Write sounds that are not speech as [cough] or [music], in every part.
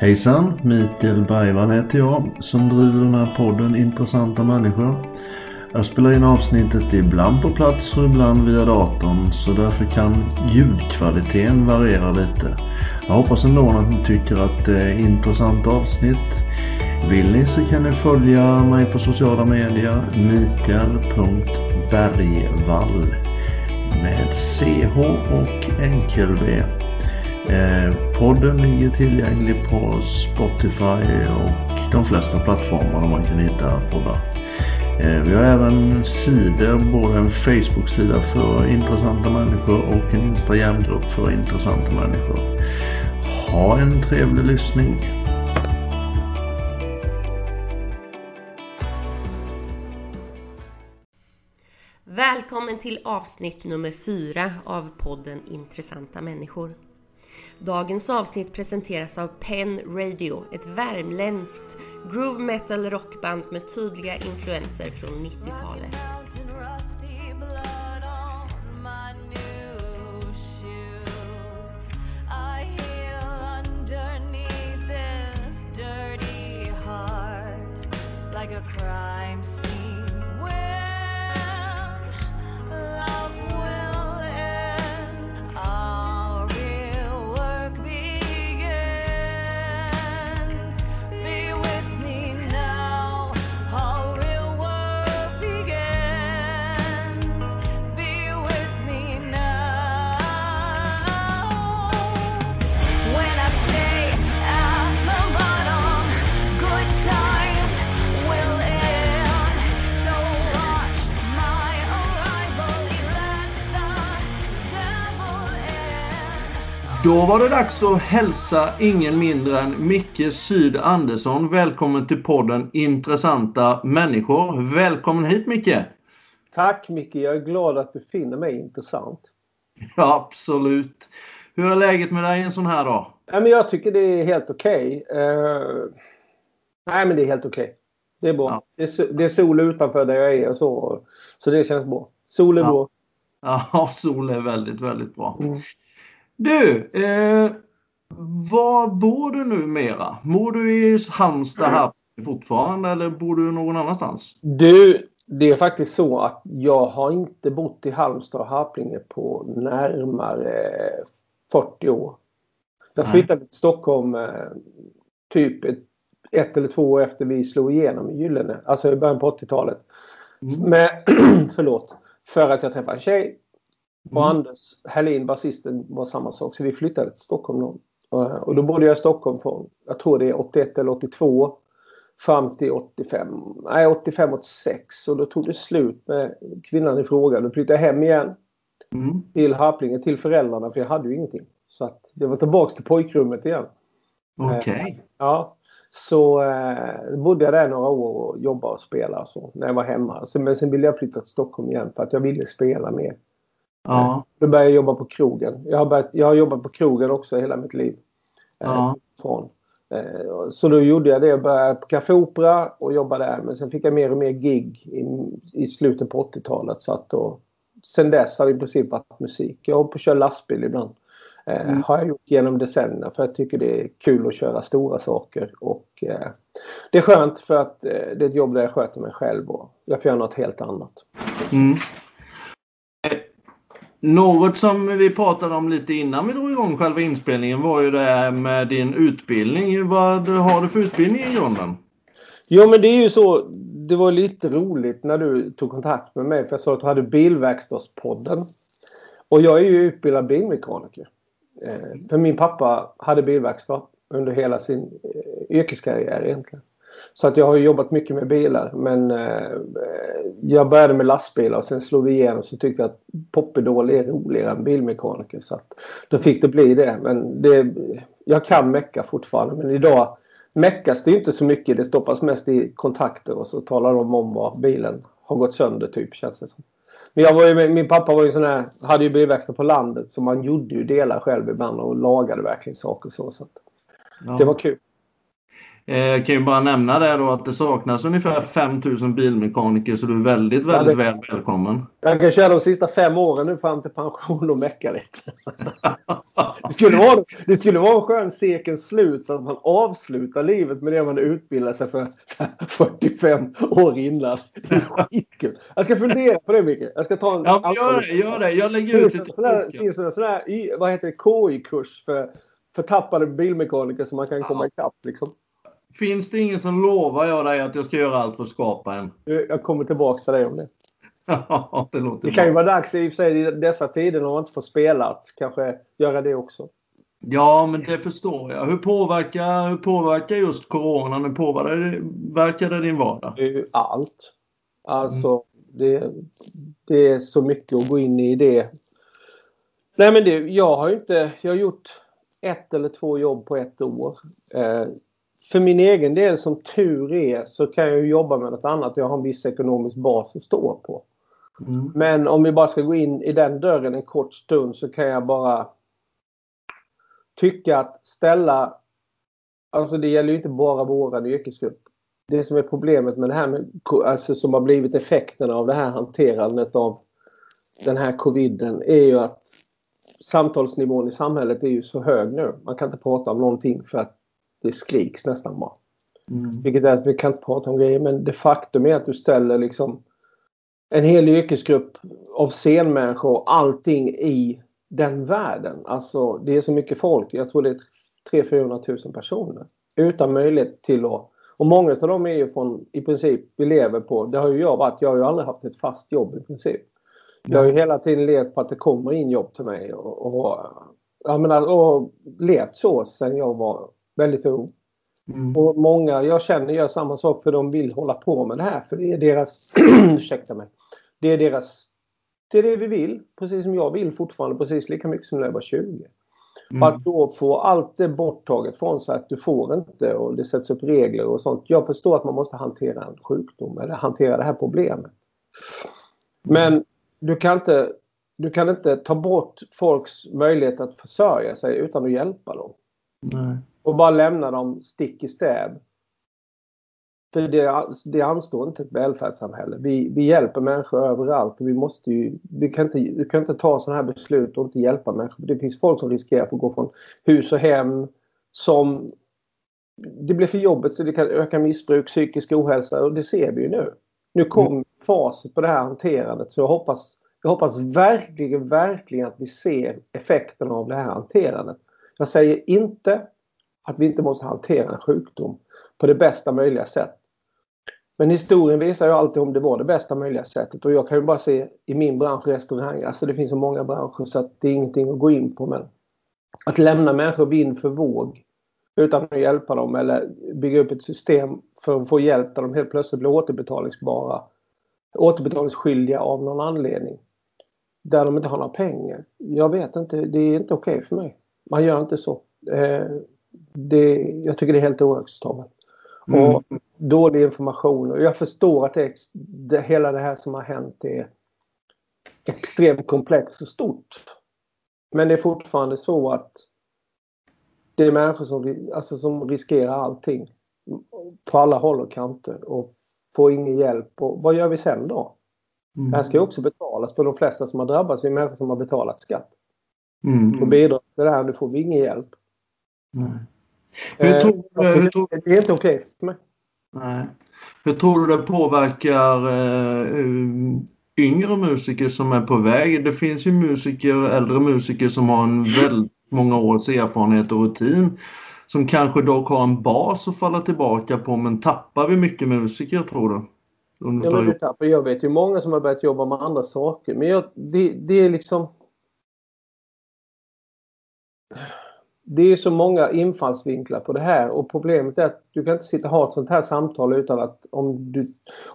Hejsan! Mikael Bergvall heter jag som driver den här podden Intressanta människor. Jag spelar in avsnittet ibland på plats och ibland via datorn så därför kan ljudkvaliteten variera lite. Jag hoppas ändå att ni tycker att det är intressant avsnitt. Vill ni så kan ni följa mig på sociala medier mikael.bergvall med CH och enkel-V. Eh, podden ligger tillgänglig på Spotify och de flesta plattformar där man kan hitta poddar. Eh, vi har även sidor, både en Facebook-sida för intressanta människor och en Instagram-grupp för intressanta människor. Ha en trevlig lyssning! Välkommen till avsnitt nummer fyra av podden Intressanta människor. Dagens avsnitt presenteras av Penn Radio, ett värmländskt groove metal rockband med tydliga influenser från 90-talet. like a crime Då var det dags att hälsa ingen mindre än Micke Syd Andersson. Välkommen till podden Intressanta människor. Välkommen hit Micke! Tack Micke, jag är glad att du finner mig intressant. Ja, absolut. Hur är läget med dig en sån här dag? Men jag tycker det är helt okej. Eh, nej, men det är helt okej. Det är bra. Ja. Det, är, so- det är sol utanför där jag är och så. Så det känns bra. Sol är Ja. bra. Ja, [laughs] sol är väldigt, väldigt bra. Mm. Du, eh, var bor du nu mera? Bor du i Halmstad här fortfarande eller bor du någon annanstans? Du, det är faktiskt så att jag har inte bott i Halmstad och Harplinge på närmare 40 år. Jag Nej. flyttade till Stockholm eh, typ ett, ett eller två år efter vi slog igenom i Gyllene. Alltså i början på 80-talet. Mm. Men, [clears throat] förlåt. För att jag träffade en tjej. Och Mm. Anders Helin, basisten, var samma sak. Så vi flyttade till Stockholm då. Eh, Och då bodde jag i Stockholm från, jag tror det är 81 eller 82. Fram till 85, nej 85, 86. Och då tog det slut med kvinnan i fråga. Då flyttade jag hem igen Mm. till Harplinge, till föräldrarna. För jag hade ju ingenting. Så att det var tillbaks till pojkrummet igen. Okej. Ja. Så eh, bodde jag där några år och jobbade och spelade och så, när jag var hemma. Så, men sen ville jag flytta till Stockholm igen för att jag ville spela mer. Ja. Då började jag jobba på krogen. Jag har, börjat, jag har jobbat på krogen också hela mitt liv. Eh, Ja. Från. Eh, Så då gjorde jag det. Jag började på Café Opera och jobbade där. Men sen fick jag mer och mer gig i, i slutet på 80-talet. Så att då, sen dess har det i princip varit musik. Jag håller på att köra lastbil ibland. Eh, Mm. Har jag gjort genom decennier för jag tycker det är kul att köra stora saker. Och eh, Det är skönt för att eh, det är ett jobb där jag sköter mig själv och jag får göra något helt annat. Mm. Något som vi pratade om lite innan vi drog igång själva inspelningen var ju det här med din utbildning. Vad har du för utbildning i grunden? Jo men det är ju så. Det var lite roligt när du tog kontakt med mig för jag sa att du hade Bilverkstadspodden. Och jag är ju utbildad bilmekaniker. Eh, för min pappa hade bilverkstad under hela sin eh, yrkeskarriär egentligen. Så att jag har jobbat mycket med bilar men eh, jag började med lastbilar och sen slog vi igenom så tyckte jag att popidol är roligare än bilmekaniker. Så att då fick det bli det. Men det, jag kan mecka fortfarande men idag meckas det inte så mycket. Det stoppas mest i kontakter och så talar de om vad bilen har gått sönder typ känns det som. Men jag var ju, min pappa var ju sån här, hade ju bilverkstad på landet så man gjorde ju delar själv ibland och lagade verkligen saker så. så att Ja. det var kul. Eh, jag kan ju bara nämna det då att det saknas ungefär 5000 bilmekaniker så du är väldigt, väldigt ja, det... väl välkommen. Jag kan köra de sista fem åren nu fram till pension och mecka lite. [laughs] det, skulle vara, det skulle vara en skön sekens slut så att man avslutar livet med det man utbildar sig för [laughs] 45 år innan. Det är skitkul. Jag ska fundera på det Micke. Jag ska ta en... Ja, gör det, gör det. Jag lägger ut lite... Det finns en sån här, vad heter det, KI-kurs för förtappade bilmekaniker som man kan komma ikapp liksom. Finns det ingen som lovar jag dig att jag ska göra allt för att skapa en? Jag kommer tillbaka till dig om det. Ja, [laughs] det låter Det kan ju vara dags i och för sig i dessa tider när man inte får spela att kanske göra det också. Ja, men det förstår jag. Hur påverkar, hur påverkar just coronan? Hur påverkar det din vardag? Det är ju allt. Alltså, mm. det, det är så mycket att gå in i det. Nej, men det, jag har inte... Jag har gjort ett eller två jobb på ett år. Eh, för min egen del, som tur är, så kan jag jobba med något annat. Jag har en viss ekonomisk bas att stå på. Mm. Men om vi bara ska gå in i den dörren en kort stund så kan jag bara tycka att ställa... Alltså det gäller ju inte bara våran yrkesgrupp. Det som är problemet med det här med, alltså som har blivit effekterna av det här hanterandet av den här coviden är ju att samtalsnivån i samhället är ju så hög nu. Man kan inte prata om någonting för att det skriks nästan bara. Mm. Vilket är att vi kan inte prata om grejer men det faktum är att du ställer liksom en hel yrkesgrupp av scenmänniskor och allting i den världen. Alltså det är så mycket folk. Jag tror det är 300 000 personer. Utan möjlighet till att... Och många av dem är ju från i princip vi lever på. Det har ju jag varit. Jag har ju aldrig haft ett fast jobb i princip. Jag har ju hela tiden levt på att det kommer in jobb till mig. Och, och, jag menar, och levt så sen jag var väldigt ung. Mm. Och många jag känner gör samma sak för de vill hålla på med det här för det är deras... [clears throat] ursäkta mig. Det är deras... Det är det vi vill. Precis som jag vill fortfarande precis lika mycket som när jag var 20. Mm. Att då få allt det borttaget från sig att du får inte och det sätts upp regler och sånt. Jag förstår att man måste hantera en sjukdom eller hantera det här problemet. Men du kan inte, du kan inte ta bort folks möjlighet att försörja sig utan att hjälpa dem. Nej. Och bara lämna dem stick i stäv. För det, det anstår inte ett välfärdssamhälle. Vi, vi hjälper människor överallt vi måste ju, vi kan inte, vi kan inte ta sådana här beslut och inte hjälpa människor. Det finns folk som riskerar att få gå från hus och hem som det blir för jobbigt så det kan öka missbruk, psykisk ohälsa och det ser vi ju nu. Nu kom mm. facit på det här hanterandet så jag hoppas, jag hoppas verkligen, verkligen att vi ser effekterna av det här hanterandet. Jag säger inte att vi inte måste hantera en sjukdom på det bästa möjliga sätt. Men historien visar ju alltid om det var det bästa möjliga sättet och jag kan ju bara se i min bransch restaurang, alltså det finns så många branscher så att det är ingenting att gå in på men att lämna människor vind för våg utan att hjälpa dem eller bygga upp ett system för att få hjälp där de helt plötsligt blir återbetalningsbara, återbetalningsskyldiga av någon anledning. Där de inte har några pengar. Jag vet inte, det är inte okej okay för mig. Man gör inte så. Eh, det, jag tycker det är helt oacceptabelt. Mm. Och dålig information. Och jag förstår att det, det, hela det här som har hänt är extremt komplext och stort. Men det är fortfarande så att det är människor som, alltså, som riskerar allting på alla håll och kanter och får ingen hjälp. Och vad gör vi sen då? Mm. Det här ska ju också betalas för de flesta som har drabbats är människor som har betalat skatt. Mm. Och bidrar till det här, nu får vi ingen hjälp. Nej. Hur eh, tror, eh, hur tror, det är inte okej okay för mig. Nej. Hur tror du det påverkar eh, yngre musiker som är på väg? Det finns ju musiker, äldre musiker som har en väldigt många års erfarenhet och rutin som kanske dock har en bas att falla tillbaka på men tappar vi mycket musiker tror du? Ja, men tappar, jag vet ju många som har börjat jobba med andra saker men jag, det, det är liksom det är så många infallsvinklar på det här och problemet är att du kan inte sitta och ha ett sånt här samtal utan att om, du,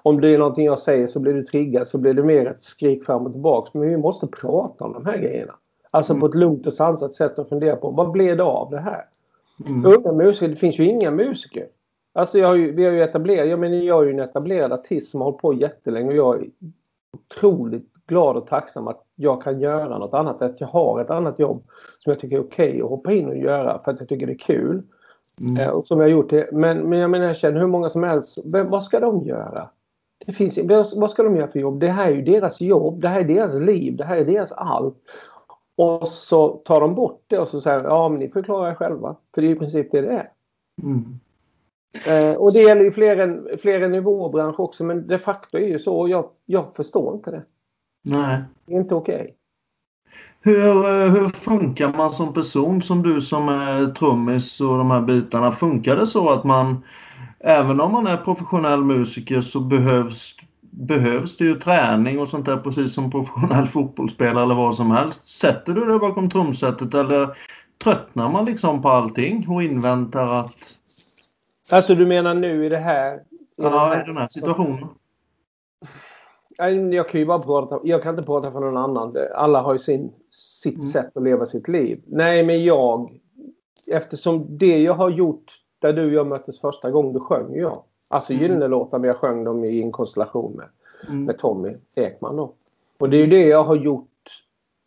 om det är någonting jag säger så blir du triggad så blir det mer ett skrik fram och tillbaks. Men vi måste prata om de här grejerna. Alltså mm. på ett lugnt och sansat sätt och fundera på vad blev det av det här? Mm. Unga musiker, det finns ju inga musiker. Alltså jag har ju, vi har ju etablerat, jag menar jag är ju en etablerad artist som har hållit på jättelänge och jag är otroligt glad och tacksam att jag kan göra något annat, att jag har ett annat jobb som jag tycker är okej okay att hoppa in och göra för att jag tycker det är kul. Mm. Eh, och som jag gjort det. Men, men jag menar, jag känner hur många som helst. Vad ska de göra? Det finns, vad ska de göra för jobb? Det här är ju deras jobb. Det här är deras liv. Det här är deras allt. Och så tar de bort det och så säger ja men ni får klara er själva. För det är i princip det det är. Mm. Eh, och det gäller ju fler, än, fler än nivåbransch också men de facto är ju så. Och jag, jag förstår inte det. Nej. Det är inte okej. Okay. Hur, eh, hur funkar man som person som du som är trummis och de här bitarna? Funkar det så att man även om man är professionell musiker så behövs, behövs det ju träning och sånt där precis som professionell [laughs] fotbollsspelare eller vad som helst. Sätter du dig bakom trumsetet eller tröttnar man liksom på allting och inväntar att... Alltså du menar nu i det här? I ja, här... i den här situationen. Jag kan ju bara prata, jag kan inte prata för någon annan. Alla har ju sin, sitt mm. sätt att leva sitt liv. Nej, men jag, eftersom det jag har gjort där du och jag möttes första gången, då sjöng jag. Alltså mm. Gyllene-låtar, men jag sjöng dem i en konstellation med, mm. med Tommy Ekman då. Och det är ju det jag har gjort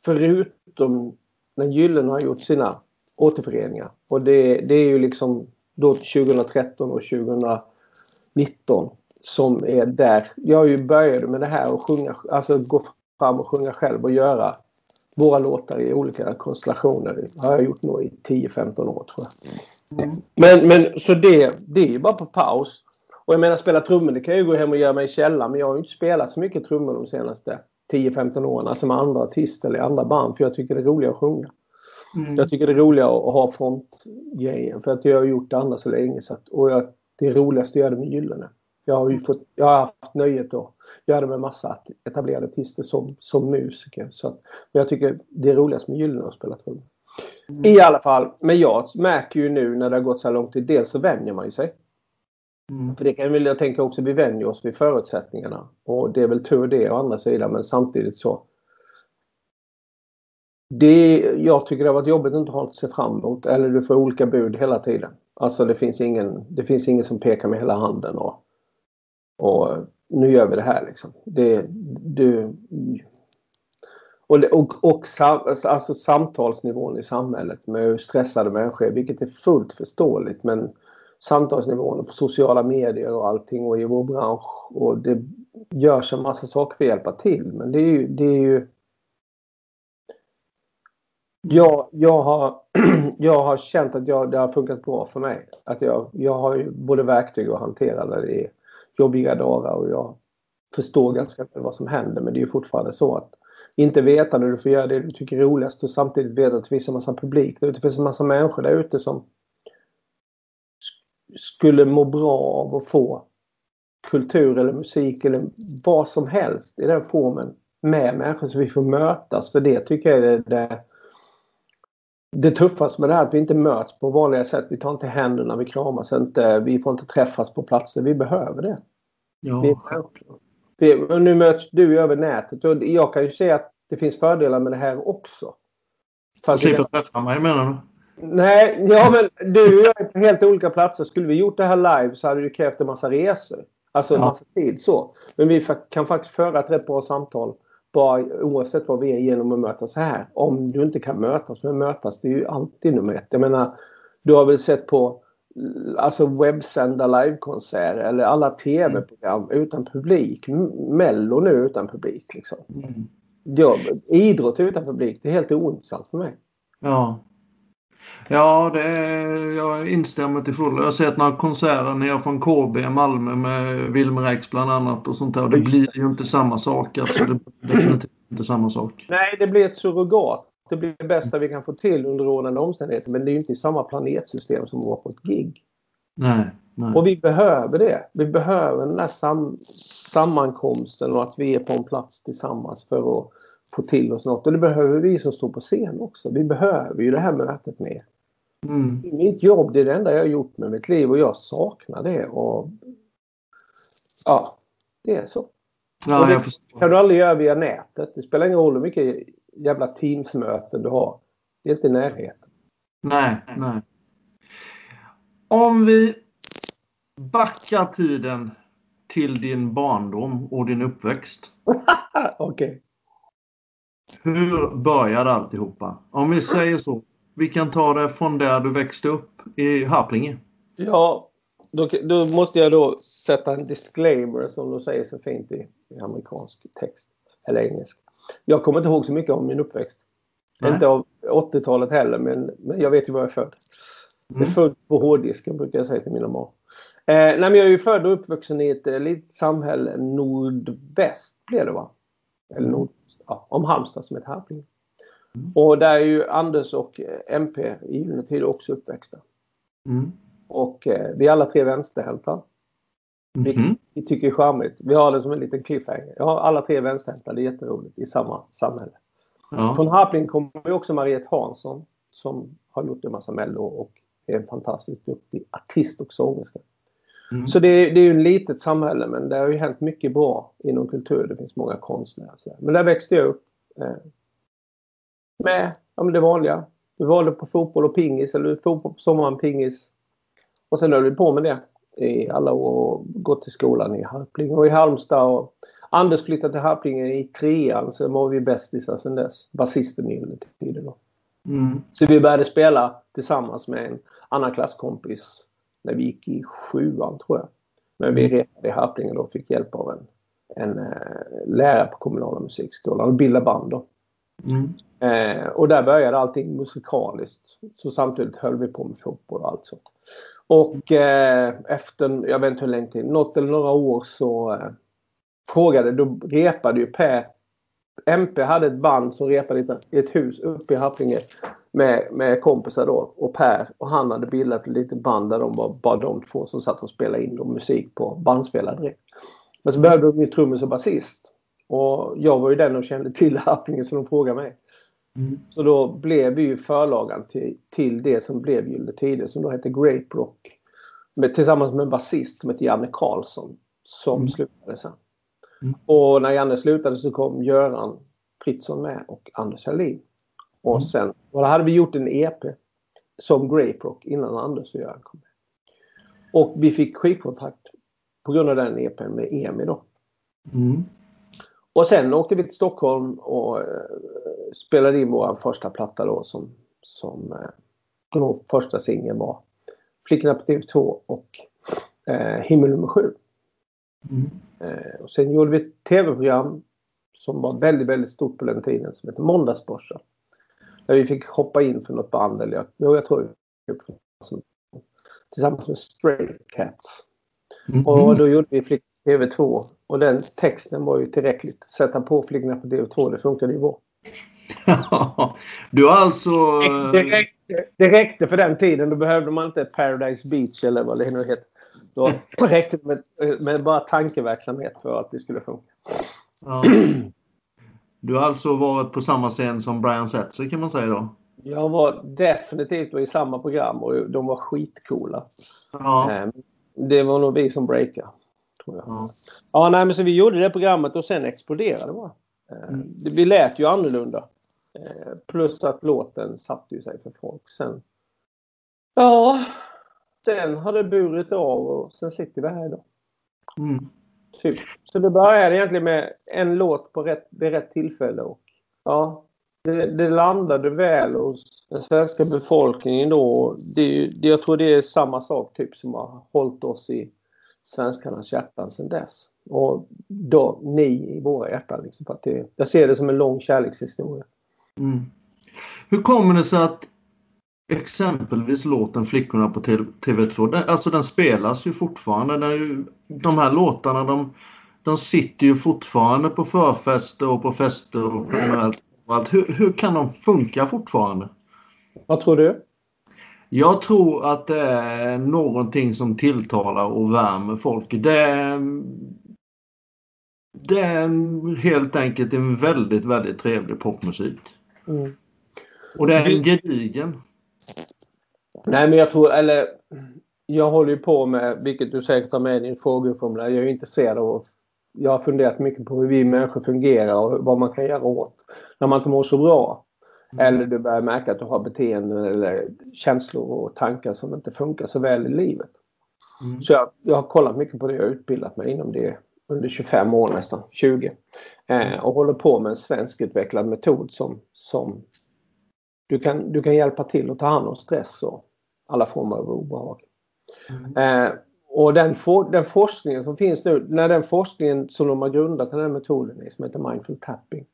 förutom när Gyllene har gjort sina återföreningar. Och det, det är ju liksom då 2013 och 2019 som är där. Jag ju började med det här och sjunga, alltså gå fram och sjunga själv och göra våra låtar i olika konstellationer. Det har jag gjort nog i 10-15 år tror jag. Mm. Men, men så det, det är ju bara på paus. Och jag menar spela trummor, det kan jag ju gå hem och göra mig i källaren. Men jag har ju inte spelat så mycket trummor de senaste 10-15 åren. Alltså med andra artister eller andra band. För jag tycker det är roligare att sjunga. Mm. Jag tycker det är roligare att ha frontgrejen. För att jag har gjort det andra så länge. Så att, och jag, det är roligast att göra det med Gyllene. Jag har ju fått, jag har haft nöjet att göra det med massa etablerade artister som, som musiker. Så att, men jag tycker det är roligast med Gyllene att spela trummor. Mm. I alla fall, men jag märker ju nu när det har gått så här lång tid, dels så vänjer man ju sig. Mm. För det kan jag, jag tänka också, vi vänjer oss vid förutsättningarna. Och det är väl tur det å andra sidan, men samtidigt så det, jag tycker det har varit jobbigt att inte ha sig framåt eller du får olika bud hela tiden. Alltså det finns ingen, det finns ingen som pekar med hela handen och, och nu gör vi det här liksom. Det, det, och, och, och alltså, samtalsnivån i samhället med stressade människor, vilket är fullt förståeligt. Men samtalsnivån på sociala medier och allting och i vår bransch. Och det görs en massa saker för att hjälpa till. Men det är ju... Det är ju jag, jag, har, [clears throat] jag har känt att jag, det har funkat bra för mig. Att jag, jag har ju både verktyg att hantera när det är jobbiga dagar och jag förstår ganska väl vad som händer. Men det är ju fortfarande så att inte veta när du får göra det du tycker är roligast och samtidigt veta att det finns en massa publik. Det finns en massa människor där ute som skulle må bra av att få kultur eller musik eller vad som helst i den formen med människor så vi får mötas. För det tycker jag är det, det tuffaste med det här att vi inte möts på vanliga sätt. Vi tar inte händerna, vi kramas inte, vi får inte träffas på platser. Vi behöver det. Ja. Vi det, nu möts du över nätet och jag kan ju se att det finns fördelar med det här också. Fast slipper träffa mig menar du? Nej, ja men du och jag är på helt olika platser. Skulle vi gjort det här live så hade det krävt en massa resor. Alltså en massa tid så. Men vi kan faktiskt föra ett rätt bra samtal bara oavsett vad vi är genom att mötas här. Om du inte kan mötas, men mötas det är ju alltid nummer ett. Jag menar, du har väl sett på alltså webbsända livekonserter eller alla tv-program utan publik. Mello nu utan publik. Liksom. Mm. Ja, idrott utan publik, det är helt ointressant för mig. Ja. Ja, det är, jag instämmer till fullo. Jag har sett några konserter nere från KB i Malmö med Wilmer X bland annat och sånt där. Det blir ju inte samma sak. Alltså, det blir definitivt inte samma sak. Nej, det blir ett surrogat det blir det bästa vi kan få till under rådande omständigheter. Men det är ju inte i samma planetsystem som att vara på ett gig. Nej, nej. Och vi behöver det. Vi behöver den där sam sammankomsten och att vi är på en plats tillsammans för att få till oss något. Och det behöver vi som står på scen också. Vi behöver ju det här mötet med. Mm. Mitt jobb, det är det enda jag har gjort med mitt liv och jag saknar det. Och Ja, det är så. Ja, det kan du aldrig göra via nätet. Det spelar ingen roll hur mycket jävla Teams-möten du har. Det är inte i närheten. Nej, nej. Om vi backar tiden till din barndom och din uppväxt. [laughs] Okej. Okay. Hur började alltihopa? Om vi säger så. vi kan ta det från där du växte upp i Harplinge. Ja, då, då måste jag då sätta en disclaimer som de säger så fint i, i amerikansk text. Eller engelsk. Jag kommer inte ihåg så mycket om min uppväxt. Nej. Inte av 80-talet heller, men, men jag vet ju var jag är född. Mm. Jag är född på hårddisken brukar jag säga till mina barn. Eh, nej, men jag är ju född och uppvuxen i ett eh, litet samhälle nordväst blev det va? Eller nord, ja, om Halmstad som heter Harplinge. Mm. Och där är ju Anders och eh, MP i Gyllene Tider också uppväxta. Mm. Och eh, vi är alla tre vänsterhänta. Mm. vi tycker det är charmigt. Vi har det som en liten cliffhanger. Jag har alla tre vänsterhänta, det är jätteroligt i samma samhälle. Ja. Från Harpling kommer också Mariette Hansson som har gjort en massa mello och är en fantastiskt duktig artist och sångerska. Mm. Så det, det är ju ett litet samhälle men det har ju hänt mycket bra inom kultur. Det finns många konstnärer. Men där växte jag upp. Eh, med ja, det vanliga. Vi valde på fotboll och pingis eller fotboll på sommaren, pingis. Och sen höll vi på med det i alla år och gått till skolan i Harplinge och i Halmstad. Och Anders flyttade till Harplinge i trean, sen var vi bästisar sen dess. Basisten i tiden då. Mm. Så vi började spela tillsammans med en annan klasskompis när vi gick i sjuan tror jag. Men vi mm. repade i Harplinge då och fick hjälp av en, en uh, lärare på kommunala musikskolan och bildade band då. Mm. Eh, och där började allting musikaliskt. Så samtidigt höll vi på med fotboll och allt sånt. Och eh, efter, jag vet inte hur länge till, något eller några år så eh, frågade, då repade ju Per MP hade ett band som repade i ett hus uppe i Happinge med, med kompisar då och Per och han hade bildat ett litet band där de var bara de två som satt och spelade in musik på bandspelare. Men så behövde de ju trummis och basist. Och jag var ju den och kände till Happinge så de frågade mig. Mm. Så då blev vi ju förlagan till, till det som blev Gyllene Tider som då hette Grape Rock. Med, tillsammans med en basist som hette Janne Karlsson som mm. slutade sen. Mm. Och när Janne slutade så kom Göran Fritzson med och Anders Hallin. Och mm. sen och då hade vi gjort en EP som Grape Rock innan Anders och Göran kom med. Och vi fick skivkontrakt på grund av den EPn med EMI då. Mm. Och sen åkte vi till Stockholm och eh, spelade in vår första platta då som, som eh, första singeln var Flickorna på TV2 och eh, Himmel nummer 7. Mm. Eh, och sen gjorde vi ett tv-program som var väldigt, väldigt stort på den tiden som hette Måndagsborsa. Där vi fick hoppa in för något band eller jag, jag tror tillsammans med Stray Cats. Mm. Och då gjorde vi Flick TV2 och den texten var ju tillräckligt. Sätta på Flickorna på TV2, det funkade ju bra. [laughs] du har alltså... Det räckte, det räckte för den tiden. Då behövde man inte Paradise Beach eller vad det nu heter. Då [laughs] räckte med, med bara tankeverksamhet för att det skulle funka. Ja. Du har alltså varit på samma scen som Brian Setzer kan man säga då? Jag var definitivt i samma program och de var skitcoola. Ja. Ehm, det var nog vi som breakade. Ja. ja, nej men så vi gjorde det programmet och sen exploderade det bara. Ehm, mm. Vi lät ju annorlunda. Ehm, plus att låten satte ju sig för folk. Sen, ja, sen har det burit av och sen sitter vi här idag. Mm. Typ. Så det började egentligen med en låt på rätt, vid rätt tillfälle. Och, ja, det, det landade väl hos den svenska befolkningen då. Det, det, jag tror det är samma sak typ som har hållit oss i svenskarnas hjärtan sedan dess. Och då ni i våra hjärtan. Liksom, att det, jag ser det som en lång kärlekshistoria. Mm. Hur kommer det sig att exempelvis låten Flickorna på TV2, den, alltså den spelas ju fortfarande. Den, de här låtarna de, de sitter ju fortfarande på förfester och på fester och generellt. Hur, hur kan de funka fortfarande? Vad tror du? Jag tror att det är någonting som tilltalar och värmer folk. Det är, det är helt enkelt en väldigt, väldigt trevlig popmusik. Mm. Och det är en gedigen. Nej, men jag tror, eller jag håller ju på med, vilket du säkert har med i din frågeformulär, jag är intresserad av jag har funderat mycket på hur vi människor fungerar och vad man kan göra åt när man inte mår så bra. Mm. Eller du börjar märka att du har beteenden eller känslor och tankar som inte funkar så väl i livet. Mm. Så jag, jag, har kollat mycket på det och utbildat mig inom det under 25 år nästan, 20. Eh, och håller på med en svenskutvecklad metod som, som Du kan, du kan hjälpa till att ta hand om stress och alla former av obehag. Mm. Eh, och den, for, den forskningen som finns nu, när den forskningen som de har grundat den här metoden i, som heter mindful tapping,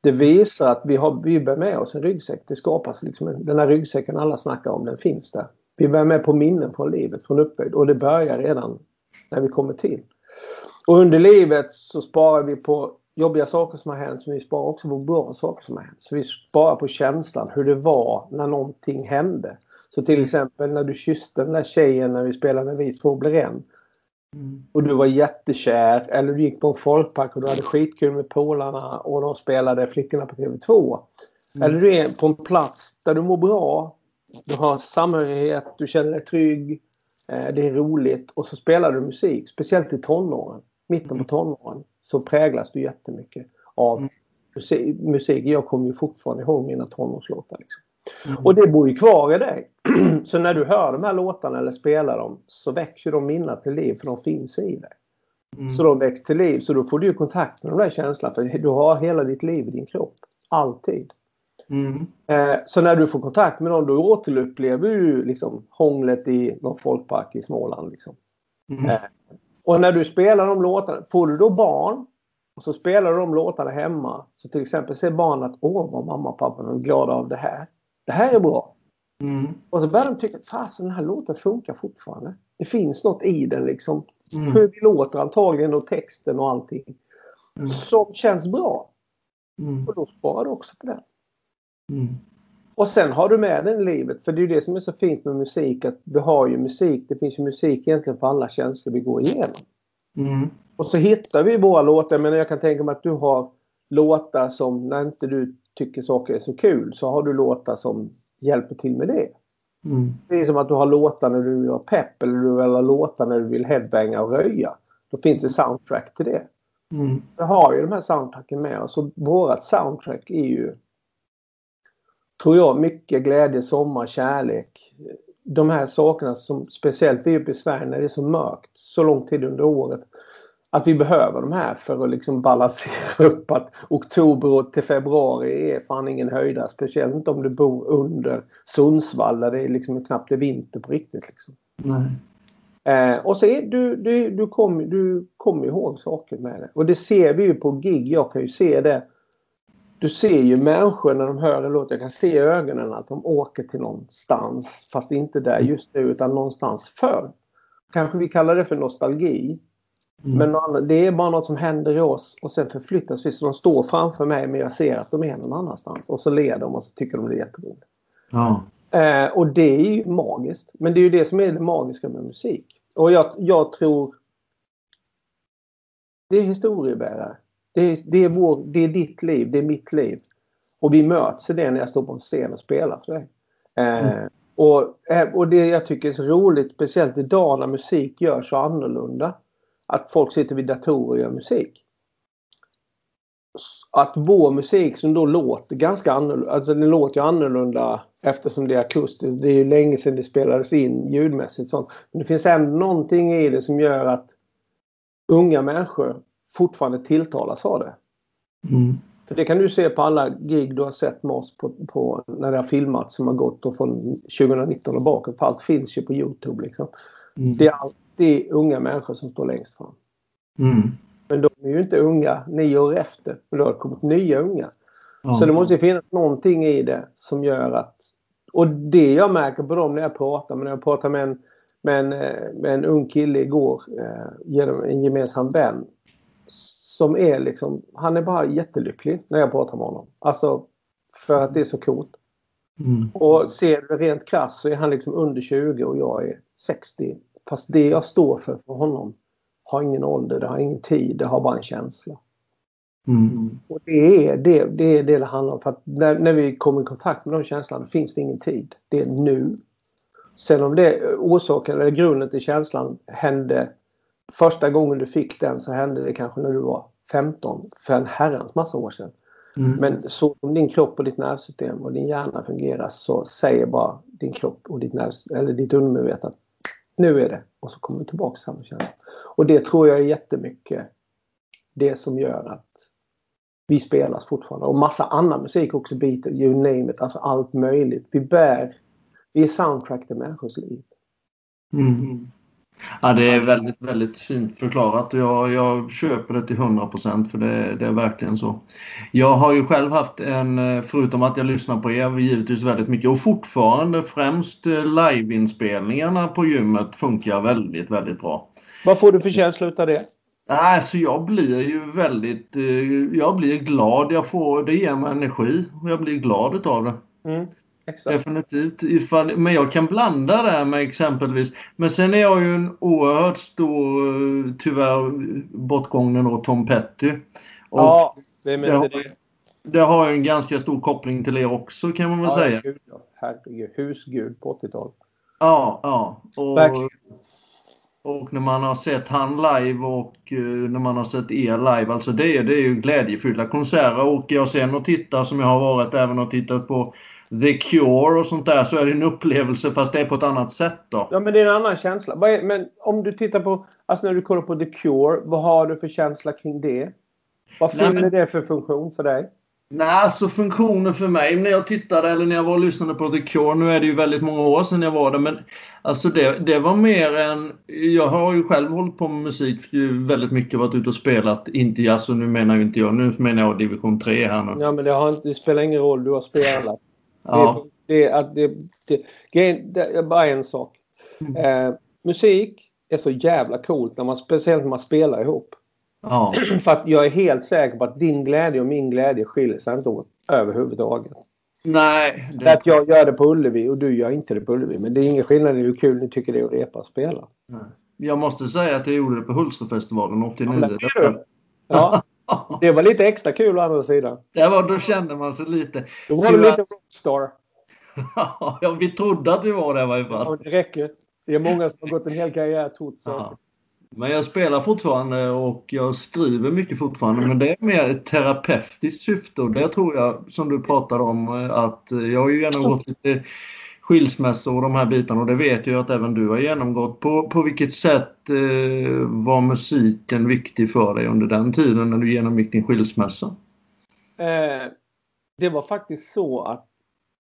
det visar att vi, har, vi bär med oss en ryggsäck. Det skapas liksom en, den här ryggsäcken alla snackar om, den finns där. Vi bär med på minnen från livet, från uppväxt och det börjar redan när vi kommer till. Och under livet så sparar vi på jobbiga saker som har hänt men vi sparar också på bra saker som har hänt. Så vi sparar på känslan, hur det var när någonting hände. Så till exempel när du kysste den där tjejen när vi spelade Vi två blir en. Mm. Och du var jättekär eller du gick på en folkpark och du hade skitkul med polarna och de spelade Flickorna på TV2. Mm. Eller du är på en plats där du mår bra, du har samhörighet, du känner dig trygg, eh, det är roligt och så spelar du musik, speciellt i tonåren, mitten på tonåren, så präglas du jättemycket av mm. musik. Jag kommer ju fortfarande ihåg mina tonårslåtar. Liksom. Mm. Och det bor ju kvar i dig. [clears throat] så när du hör de här låtarna eller spelar dem så växer de minnen till liv för de finns i dig. Mm. Så de väcks till liv så då får du kontakt med de där känslorna för du har hela ditt liv i din kropp. Alltid. Mm. Eh, så när du får kontakt med någon då återupplever du liksom hånglet i någon folkpark i Småland. Liksom. Mm. Eh, och när du spelar de låtarna, får du då barn och så spelar du de låtarna hemma. Så till exempel ser barnet att åh vad mamma och pappa är glada av det här. Det här är bra. Mm. Och så börjar de tycka att den här låten funkar fortfarande. Det finns något i den liksom. Mm. Hur vi låter antagligen och texten och allting. Mm. Som känns bra. Mm. Och då sparar du också på den. Och sen har du med den i livet. För det är det som är så fint med musik. Att du har ju musik. Det finns ju musik egentligen för alla känslor vi går igenom. Mm. Och så hittar vi våra låtar. Men jag kan tänka mig att du har låtar som när inte du tycker saker är så kul så har du låtar som hjälper till med det. Mm. Det är som att du har låtar när du vill ha pepp eller du vill ha låtar när du vill headbanga och röja. Då finns det soundtrack till det. Mm. Vi har ju de här soundtracken med oss och vårat soundtrack är ju tror jag mycket glädje, sommar, kärlek. De här sakerna som speciellt vi uppe i Sverige när det är så mörkt så lång tid under året att vi behöver de här för att liksom balansera [laughs] upp att oktober till februari är fan ingen höjda. Speciellt inte om du bor under Sundsvall där det är liksom knappt är vinter på riktigt. Liksom. Eh, och så är, du, du, du kommer du kom ihåg saker med det. Och det ser vi ju på gig. Jag kan ju se det. Du ser ju människor när de hör en låt. Jag kan se i ögonen att de åker till någonstans. Fast inte där just nu utan någonstans förr. Kanske vi kallar det för nostalgi. Mm. Men det är bara något som händer i oss och sen förflyttas vi. Så de står framför mig men jag ser att de är någon annanstans. Och så ler de och så tycker de det är jätteroligt. Ja. Eh, och det är ju magiskt. Men det är ju det som är det magiska med musik. Och jag, jag tror... Det är historiebärare. Det är, det, är vår, det är ditt liv, det är mitt liv. Och vi möts i det när jag står på en scen och spelar för dig. Eh, mm. och, eh, och det jag tycker är så roligt, speciellt idag när musik görs så annorlunda att folk sitter vid datorer och gör musik. Att vår musik som då låter ganska annorlunda, alltså den låter ju annorlunda eftersom det är akustiskt. Det är ju länge sedan det spelades in ljudmässigt sånt. Men det finns ändå någonting i det som gör att unga människor fortfarande tilltalas av det. Mm. För det kan du se på alla gig du har sett med oss på, på när det har filmats som har gått och från 2019 och bakåt. För allt finns ju på Youtube liksom. Mm. Det är alltid unga människor som står längst fram. Mm. Men de är ju inte unga nio år efter. Men då har det kommit nya unga. Mm. Så det måste finnas någonting i det som gör att... Och det jag märker på dem när jag pratar, men när jag pratar med en, med en, eh, med en ung kille igår eh, genom en gemensam vän. Som är liksom, han är bara jättelycklig när jag pratar med honom. Alltså för att det är så coolt. Mm. Och ser du rent krasst så är han liksom under 20 och jag är 60. Fast det jag står för för honom har ingen ålder, det har ingen tid, det har bara en känsla. Mm. Och det är det, det är det det handlar om. För att när, när vi kommer i kontakt med de känslorna finns det ingen tid. Det är nu. Sen om det orsaken eller grunden till känslan hände första gången du fick den så hände det kanske när du var 15 för en herrans massa år sedan. Mm. Men så som din kropp och ditt nervsystem och din hjärna fungerar så säger bara din kropp och ditt, nerv, eller ditt undermedvetna nu är det. Och så kommer du tillbaka samma känsla. Och det tror jag är jättemycket det som gör att vi spelas fortfarande. Och massa annan musik också. Beatles, you name it. Alltså allt möjligt. Vi bär... Vi är soundtrack till människors liv. Mm. Ja, det är väldigt, väldigt fint förklarat och jag, jag köper det till 100% för det, det, är verkligen så. Jag har ju själv haft en, förutom att jag lyssnar på er, givetvis väldigt mycket och fortfarande främst liveinspelningarna på gymmet funkar väldigt, väldigt bra. Vad får du för känsla utav det? Alltså jag blir ju väldigt, jag blir glad. Jag får, det ger mig energi och jag blir glad utav det. Mm. Exakt. Definitivt. Ifall, men jag kan blanda det med exempelvis. Men sen är jag ju en oerhört stor, tyvärr bortgången då, Tom Petty. Och ja, det är med det. Det har ju en ganska stor koppling till er också kan man väl ja, säga. Gud, ja. Herregud, husgud på 80-talet. Ja, ja. Och, Verkligen. och när man har sett han live och uh, när man har sett er live. Alltså det, det är ju glädjefyllda konserter. Åker jag sen och tittar som jag har varit även och tittat på The Cure och sånt där så är det en upplevelse fast det är på ett annat sätt då. Ja men det är en annan känsla. Men om du tittar på, alltså när du kollar på The Cure, vad har du för känsla kring det? Vad fyller men... det för funktion för dig? Nej, alltså funktionen för mig när jag tittade eller när jag var och lyssnade på The Cure, nu är det ju väldigt många år sedan jag var där, men alltså det, det var mer än... Jag har ju själv hållit på med musik väldigt mycket, varit ute och spelat, inte alltså nu menar ju inte jag, nu menar jag division 3 här nu. Ja men det, har inte, det spelar ingen roll, du har spelat. Ja. Det, det, det, det, det, är bara en sak. Mm. Eh, musik är så jävla coolt, när man, speciellt när man spelar ihop. Ja. [clears throat] För att jag är helt säker på att din glädje och min glädje skiljer sig inte åt överhuvudtaget. Nej. Det... Att jag gör det på Ullevi och du gör inte det på Ullevi. Men det är ingen skillnad i hur kul ni tycker det är att repa och spela. Nej. Jag måste säga att jag gjorde det på Hultsfredfestivalen 89. Ja, ja. [laughs] Det var lite extra kul å andra sidan. Det var, då kände man sig lite... Då var du lite rockstar. [laughs] ja, vi trodde att vi var det i varje fall. Ja, det räcker. Det är många som har gått en hel karriär trots ja. Men jag spelar fortfarande och jag skriver mycket fortfarande. Men det är mer ett terapeutiskt syfte och det tror jag, som du pratade om, att jag har ju genomgått lite skilsmässor och de här bitarna och det vet jag att även du har genomgått. På, på vilket sätt eh, var musiken viktig för dig under den tiden när du genomgick din skilsmässa? Eh, det var faktiskt så att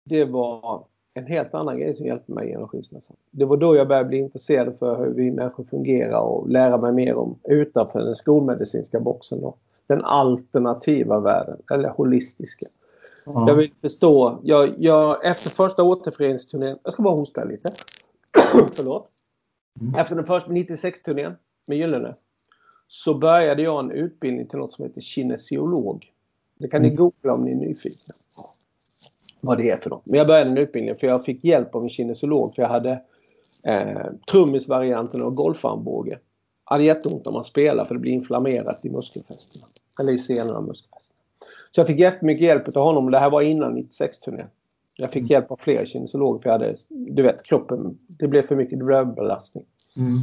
det var en helt annan grej som hjälpte mig genom skilsmässan. Det var då jag började bli intresserad för hur vi människor fungerar och lära mig mer om utanför den skolmedicinska boxen. Då. Den alternativa världen, eller holistiska. Ja. Jag vill förstå. Jag, jag, efter första återföreningsturnén, jag ska bara hosta lite. [clears throat] Förlåt. Mm. Efter den första 96-turnén med Gyllene så började jag en utbildning till något som heter kinesiolog. Det kan mm. ni googla om ni är nyfikna. Vad det är för något. Men jag började en utbildning för jag fick hjälp av en kinesiolog för jag hade eh, trummisvarianten och golfarmbåge. Jag hade jätteont om man spelar för det blir inflammerat i muskelfästena. Eller i senorna och muskelfästena. Så jag fick jättemycket hjälp av honom. Det här var innan 96-turnén. Jag fick mm. hjälp av fler kinesiologer för jag hade, du vet, kroppen, det blev för mycket belastning. Mm.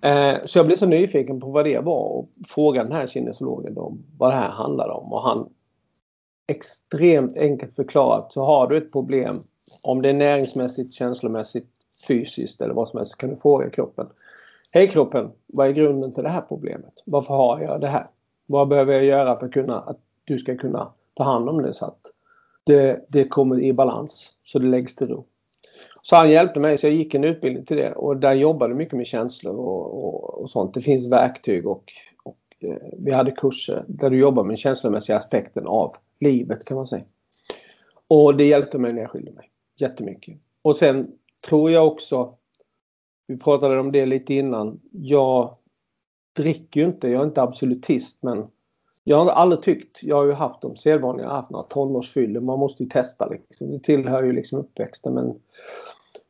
Eh, så jag blev så nyfiken på vad det var och frågade den här kinesiologen om vad det här handlade om. Och han extremt enkelt förklarat så har du ett problem, om det är näringsmässigt, känslomässigt, fysiskt eller vad som helst, kan du fråga kroppen. Hej kroppen, vad är grunden till det här problemet? Varför har jag det här? Vad behöver jag göra för att kunna, att du ska kunna ta hand om det så att det, det kommer i balans, så det läggs till ro. Så han hjälpte mig, så jag gick en utbildning till det och där jobbade mycket med känslor och, och, och sånt. Det finns verktyg och, och eh, vi hade kurser där du jobbar med den känslomässiga aspekten av livet kan man säga. Och det hjälpte mig när jag skilde mig. Jättemycket. Och sen tror jag också, vi pratade om det lite innan, jag dricker ju inte, jag är inte absolutist men jag har aldrig tyckt, jag har ju haft de sedvanliga, jag har haft några tonårsfyllor, man måste ju testa liksom. Det tillhör ju liksom uppväxten men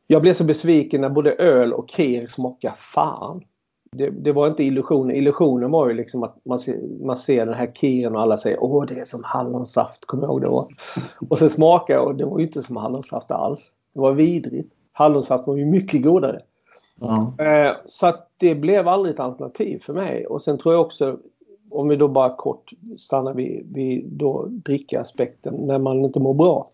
jag blev så besviken när både öl och kir smakade fan. Det, det, var inte illusionen. Illusionen var ju liksom att man ser, man ser den här kiren och alla säger åh det är som hallonsaft, kommer jag ihåg det var. Och sen smakade jag och det var ju inte som hallonsaft alls. Det var vidrigt. Hallonsaft var ju mycket godare. Mm. Så att det blev aldrig ett alternativ för mig. Och sen tror jag också, om vi då bara kort stannar vid, vid då drickaspekten när man inte mår bra.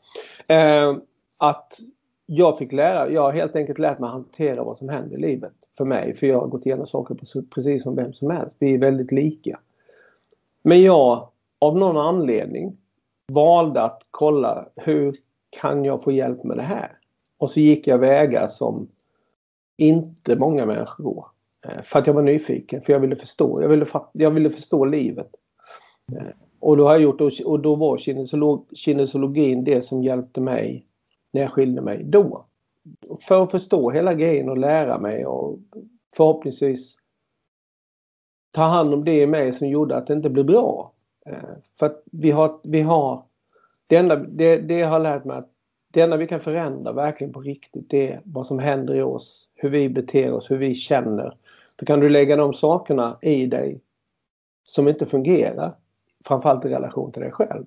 Eh, att jag fick lära, jag har helt enkelt lärt mig hantera vad som händer i livet för mig. För jag har gått igenom saker precis som vem som helst. Vi är väldigt lika. Men jag av någon anledning valde att kolla hur kan jag få hjälp med det här? Och så gick jag vägar som inte många människor går. Eh, för att jag var nyfiken, för jag ville förstå. Jag ville, jag ville förstå livet. Eh, och då har jag gjort och då var kinesolog, kinesologin det som hjälpte mig när jag skilde mig då. För att förstå hela grejen och lära mig och förhoppningsvis ta hand om det i mig som gjorde att det inte blev bra. Eh, för att vi har, vi har det enda det, det jag har lärt mig att det enda vi kan förändra verkligen på riktigt det är vad som händer i oss, hur vi beter oss, hur vi känner. För kan du lägga de sakerna i dig som inte fungerar, framförallt i relation till dig själv.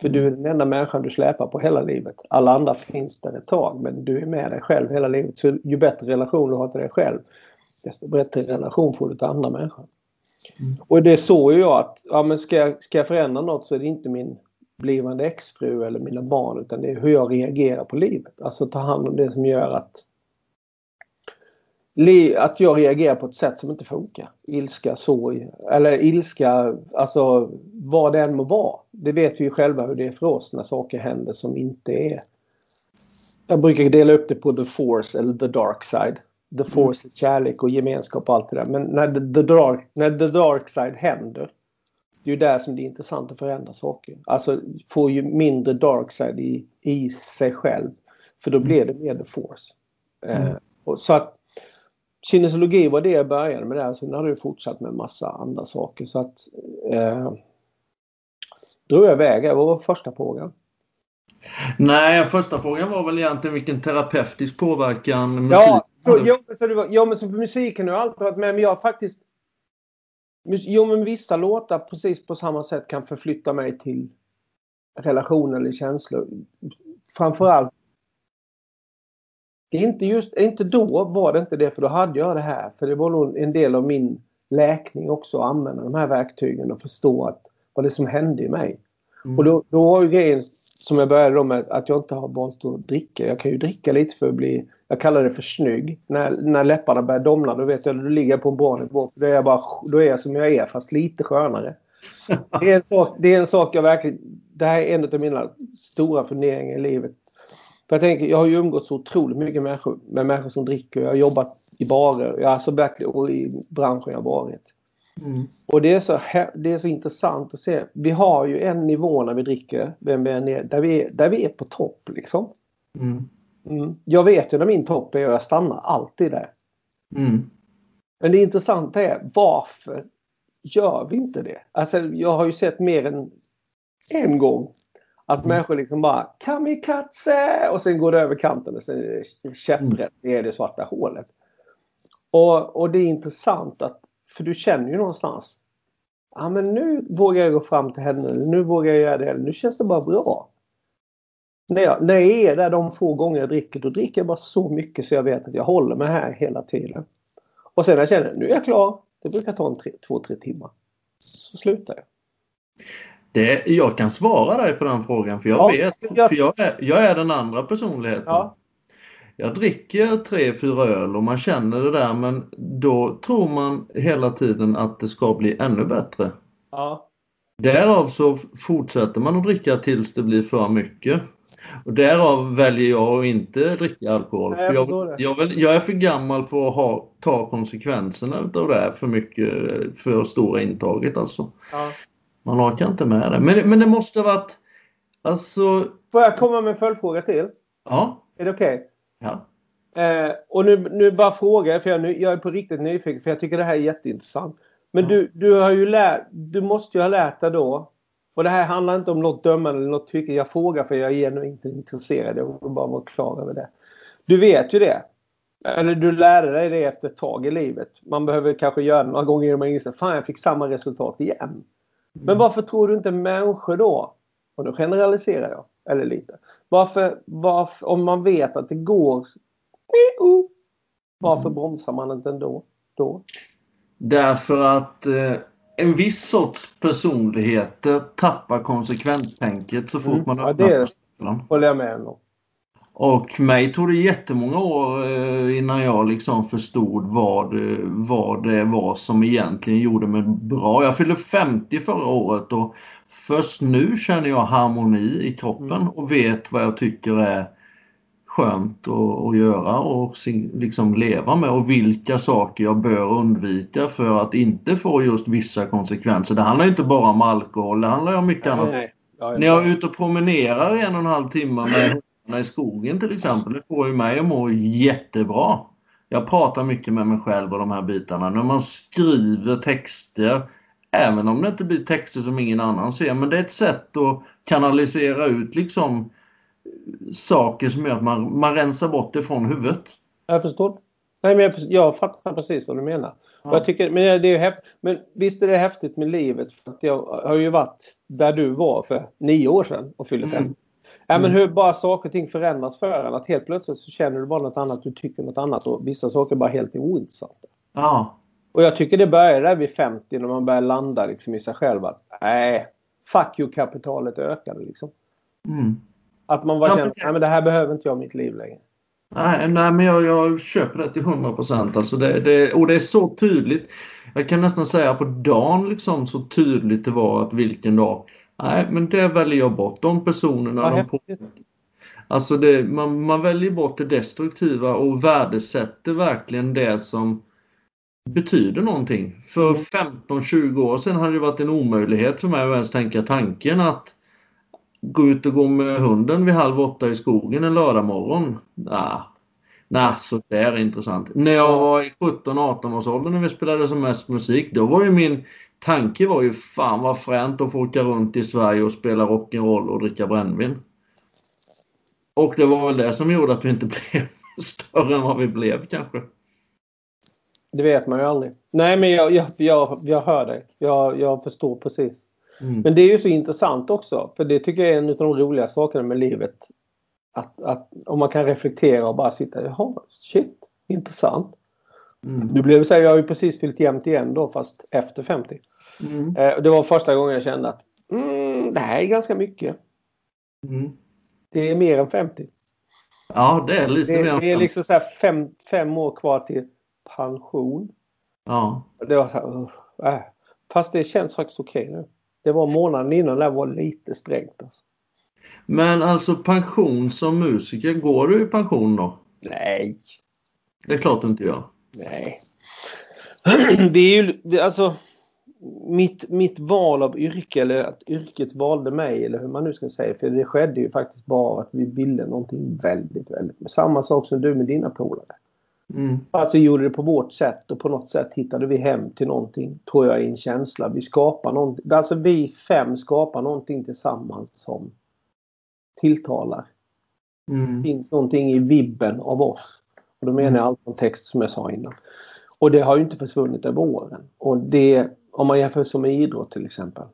För du är den enda människan du släpar på hela livet. Alla andra finns där ett tag men du är med dig själv hela livet. Så ju bättre relation du har till dig själv desto bättre relation får du till andra människor. Mm. Och det såg ju jag att ja, men ska, jag, ska jag förändra något så är det inte min blivande exfru eller mina barn utan det är hur jag reagerar på livet. Alltså ta hand om det som gör att att jag reagerar på ett sätt som inte funkar. Ilska, sorg eller ilska, alltså vad det än må vara. Det vet vi ju själva hur det är för oss när saker händer som inte är... Jag brukar dela upp det på the force eller the dark side. The force är kärlek och gemenskap och allt det där. Men när the dark, när the dark side händer det är ju där som det är intressant att förändra saker. Alltså få ju mindre dark side i, i sig själv. För då blir det mer the force. Mm. Eh, och så att Kinesologi var det jag började med där. Sen har du fortsatt med massa andra saker. Så att eh, drog jag iväg. Vad var första frågan? Nej, första frågan var väl egentligen vilken terapeutisk påverkan musik ja, så, jo, så det var, ja, men så musiken har jag alltid varit med. Men jag har faktiskt Jo, men vissa låtar precis på samma sätt kan förflytta mig till relationer eller känslor. Framförallt det inte just, inte då var det inte det för då hade jag det här. För det var nog en del av min läkning också att använda de här verktygen och förstå att, vad det som hände i mig. Mm. Och då, då var ju grejen som jag började då med att jag inte har valt att dricka. Jag kan ju dricka lite för att bli jag kallar det för snygg. När, när läpparna börjar domna då vet jag att du ligger på en bra nivå. Då är, jag bara, då är jag som jag är fast lite skönare. [laughs] Det är en sak, det är en sak jag verkligen... Det här är en av mina stora funderingar i livet. För jag tänker, jag har ju umgåtts så otroligt mycket människor, med människor som dricker. Jag har jobbat i barer, jag alltså verkligen, och i branschen jag varit. Mm. Och det är, så, det är så intressant att se. Vi har ju en nivå när vi dricker, vem vi är ner, där, vi är, där vi är på topp liksom. Mm. Mm. Jag vet ju när min topp är och jag stannar alltid där. Mm. Men det intressanta är varför gör vi inte det? Alltså jag har ju sett mer än en gång att mm. människor liksom bara kamikaze och sen går det över kanten och sen är det käpprätt mm. ner i det svarta hålet. Och, och det är intressant att, för du känner ju någonstans Ja men nu vågar jag gå fram till henne, nu vågar jag göra det, nu känns det bara bra när jag, när jag är där de få gånger jag dricker, då dricker jag bara så mycket så jag vet att jag håller mig här hela tiden. Och sen när jag känner nu är jag klar, det brukar ta en tre, två, tre timmar. Så slutar jag. Det, jag kan svara dig på den frågan för jag ja, vet. Jag, för jag, är, jag är den andra personligheten. Ja. Jag dricker tre, fyra öl och man känner det där men då tror man hela tiden att det ska bli ännu bättre. Ja. Därav så fortsätter man att dricka tills det blir för mycket. Och därav väljer jag att inte dricka alkohol. Nej, jag, jag, jag, vill, jag, är för gammal för att ha, ta konsekvenserna av det här för mycket, för stora intaget alltså. Ja. Man orkar inte med det. Men, men det måste ha varit, alltså... Får jag komma med en följdfråga till? Ja. Är det okej? Okay? Ja. Eh, och nu, nu bara fråga, för jag, jag är på riktigt nyfiken, för jag tycker det här är jätteintressant. Men ja. du, du har ju lärt, du måste ju ha lärt dig då och det här handlar inte om något dömande eller något tycke. Jag frågar för jag är genuint intresserad. Jag vill bara vara klar över det. Du vet ju det. Eller du lärde dig det efter ett tag i livet. Man behöver kanske göra det några gånger innan man inser fan jag fick samma resultat igen. Men varför tror du inte människor då, och nu generaliserar jag, eller lite. Varför, varför om man vet att det går, varför bromsar man inte ändå? Då? Därför att eh, en viss sorts personligheter tappar konsekvenstänket så fort mm. man öppnar ja, det håller jag med om. Och mig tog det jättemånga år eh, innan jag liksom förstod vad, eh, vad det var som egentligen gjorde mig bra. Jag fyllde 50 förra året och först nu känner jag harmoni i kroppen mm. och vet vad jag tycker är skönt att, göra och liksom leva med och vilka saker jag bör undvika för att inte få just vissa konsekvenser. Det handlar inte bara om alkohol, det handlar om mycket annat. Nej, När jag är ute och promenerar en och en halv timme med [clears throat] i skogen till exempel, det får ju mig att må jättebra. Jag pratar mycket med mig själv och de här bitarna. När man skriver texter, även om det inte blir texter som ingen annan ser, men det är ett sätt att kanalisera ut liksom saker som gör att man, man rensar bort det från huvudet. Jag förstår. Nej, men jag, jag fattar precis vad du menar. Ja. Jag tycker, men, det är häftigt, men visst är det häftigt med livet. För jag har ju varit där du var för nio år sedan och fyllde fem. Mm. Ja, men hur bara saker och ting förändras för en. Att helt plötsligt så känner du bara något annat, du tycker något annat och vissa saker är bara helt ointressanta. Ja. Och jag tycker det börjar där vid 50 när man börjar landa liksom i sig själv att nej, fuck you-kapitalet ökade liksom. Mm. Att man bara ja, känner, nej men det här behöver inte jag i mitt liv längre. Nej, nej men jag, jag köper det till 100 procent. Alltså det, det, och det är så tydligt. Jag kan nästan säga på dagen liksom så tydligt det var att vilken dag. Nej, men det väljer jag bort. De personerna. Ja, de på... Alltså det, man, man väljer bort det destruktiva och värdesätter verkligen det som betyder någonting. För 15-20 mm. år sedan hade det varit en omöjlighet för mig att ens tänka tanken att gå ut och gå med hunden vid halv åtta i skogen en lördagmorgon. Nah. Nej, så det är intressant. När jag var i 17-18 års ålder när vi spelade som mest musik, då var ju min tanke var ju fan vad fränt att få åka runt i Sverige och spela rock'n'roll och dricka brännvin. Och det var väl det som gjorde att vi inte [laughs] blev större än vad vi blev kanske. Det vet man ju aldrig. Nej, men jag, jag, jag, jag hör dig. Jag, jag förstår precis. Mm. Men det är ju så intressant också. För det tycker jag är en av de roliga sakerna med livet. Att, att om man kan reflektera och bara sitta, jaha, shit, intressant. Mm. Nu blev det så här, jag har ju precis fyllt jämnt igen då fast efter 50. Mm. Eh, det var första gången jag kände att mm, det här är ganska mycket. Mm. Det är mer än 50. Ja, det är lite det, mer än Det är liksom så fem, fem år kvar till pension. Ja. Det var så här, äh. Fast det känns faktiskt okej nu. Det var månaden innan det var lite strängt. Alltså. Men alltså pension som musiker, går du i pension då? Nej. Det är klart du inte gör. Nej. [clears throat] Vi är ju, alltså, mitt, mitt val av yrke, eller att yrket valde mig, eller hur man nu ska säga, för det skedde ju faktiskt bara att vi ville någonting väldigt, väldigt. Samma sak som du med dina polare. Mm. Alltså gjorde det på vårt sätt och på något sätt hittade vi hem till någonting, tror jag, i en känsla. Vi skapar någonting, alltså vi fem skapar någonting tillsammans som tilltalar. Mm. Det finns någonting i vibben av oss. Och då menar jag allt från text som jag sa innan. Och det har ju inte försvunnit över åren. Och det, om man jämför som med idrott till exempel.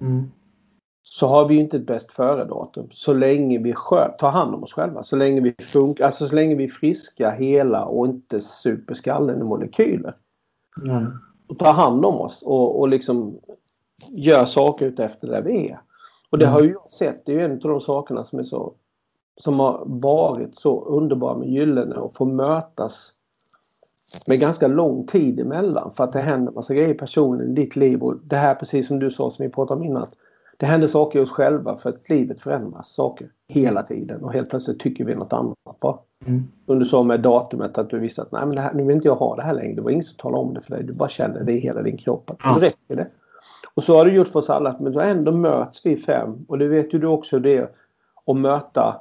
Mm. Så har vi ju inte ett bäst före-datum. Så länge vi tar hand om oss själva. Så länge vi funkar, alltså så länge vi är friska, hela och inte super skallen i molekyler. Mm. Och tar hand om oss och, och liksom gör saker utefter där vi är. Och det mm. har ju jag sett. Det är ju en av de sakerna som är så som har varit så underbara med Gyllene och få mötas med ganska lång tid emellan för att det händer massa grejer personligen i ditt liv och det här precis som du sa som vi pratade om innan. Det händer saker i oss själva för att livet förändras saker hela tiden och helt plötsligt tycker vi något annat bara. Mm. Som du sa med datumet att du visste att nej men här, nu vill inte jag ha det här längre. Det var ingen som talade om det för dig. Du bara känner det i hela din kropp. Att ja. räcker det. Och så har det gjort för oss alla. Men då ändå möts vi fem och det vet ju du också hur det är att möta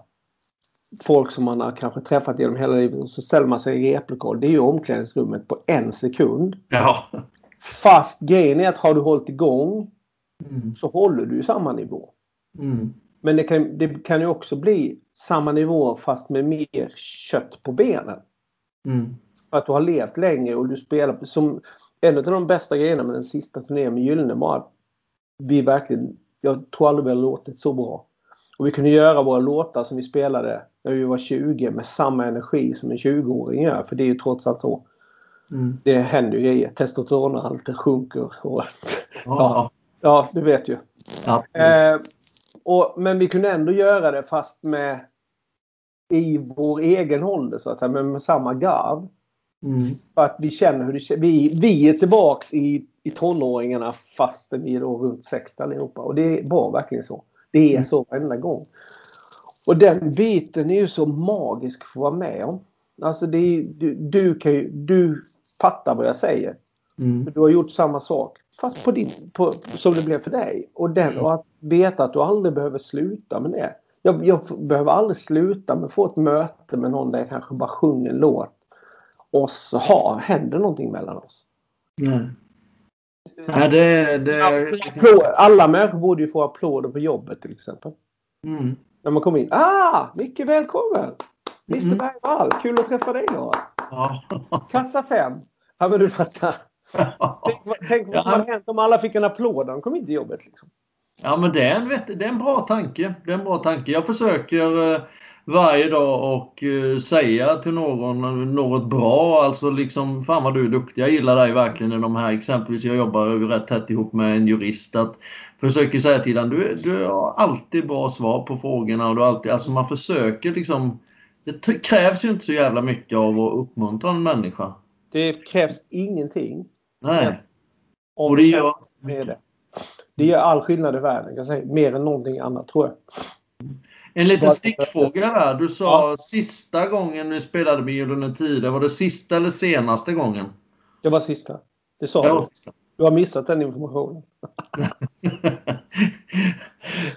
folk som man har kanske träffat genom hela livet och så ställer man sig i replokal. Det är ju omklädningsrummet på en sekund. Ja. Fast grejen är att har du hållit igång mm. så håller du samma nivå. Mm. Men det kan, det kan ju också bli samma nivå fast med mer kött på benen. Mm. För att du har levt länge och du spelar som en av de bästa grejerna med den sista turnén med Gyllene var att vi verkligen, jag tror aldrig vi har låtit så bra. Och vi kunde göra våra låtar som vi spelade när vi var 20 med samma energi som en 20-åring gör. För det är ju trots allt så. Mm. Det händer ju grejer. Testosteronhalten sjunker. Och, ja. ja, du vet ju. Ja. Eh, och, men vi kunde ändå göra det fast med i vår egen ålder så att säga, men med samma garv. Mm. För att vi känner hur det. Vi, vi är tillbaks i, i tonåringarna fastän vi är då runt 60 allihopa. Och det var verkligen så. Det är Mm. så varenda gång. Och den biten är ju så magisk att få vara med om. Alltså det är, du, du, kan ju, du fattar vad jag säger. Mm. Du har gjort samma sak. Fast på din, på, som det blev för dig. Och, den, Mm. och att veta att du aldrig behöver sluta med det. Jag, jag behöver aldrig sluta med att få ett möte med någon där jag kanske bara sjunger en låt. Och så har, händer någonting mellan oss. Nej. Nej, det... det... Alla människor borde ju få applåder på jobbet till exempel. Mm. När man kommer in. Ah! Micke välkommen! Mr Mm. Bergvall, kul att träffa dig då. Ja. Kassa 5. Ja men du fattar. Tänk, [laughs] tänk vad som Ja. hade hänt om alla fick en applåd när de kom in till jobbet. Liksom. Ja, men det är, en det är en bra tanke. Det är en bra tanke. Jag försöker eh, varje dag och eh, säga till någon eh, något bra. Alltså liksom, fan vad du är duktig. Jag gillar dig verkligen i de här. Exempelvis, jag jobbar rätt tätt ihop med en jurist. Att försöker säga till honom, du, du har alltid bra svar på frågorna. Och du alltid, alltså man försöker liksom. Det krävs ju inte så jävla mycket av att uppmuntra en människa. Det krävs ingenting. Nej. Och det gör... med det. Det gör all skillnad i världen. kan Jag säga. Mer än någonting annat tror jag. En liten stickfråga där. Du sa sista gången ni spelade med Gyllene Tider. Var det sista eller senaste gången? Det var sista. Det sa Det du. sista. Du har missat den informationen. [laughs]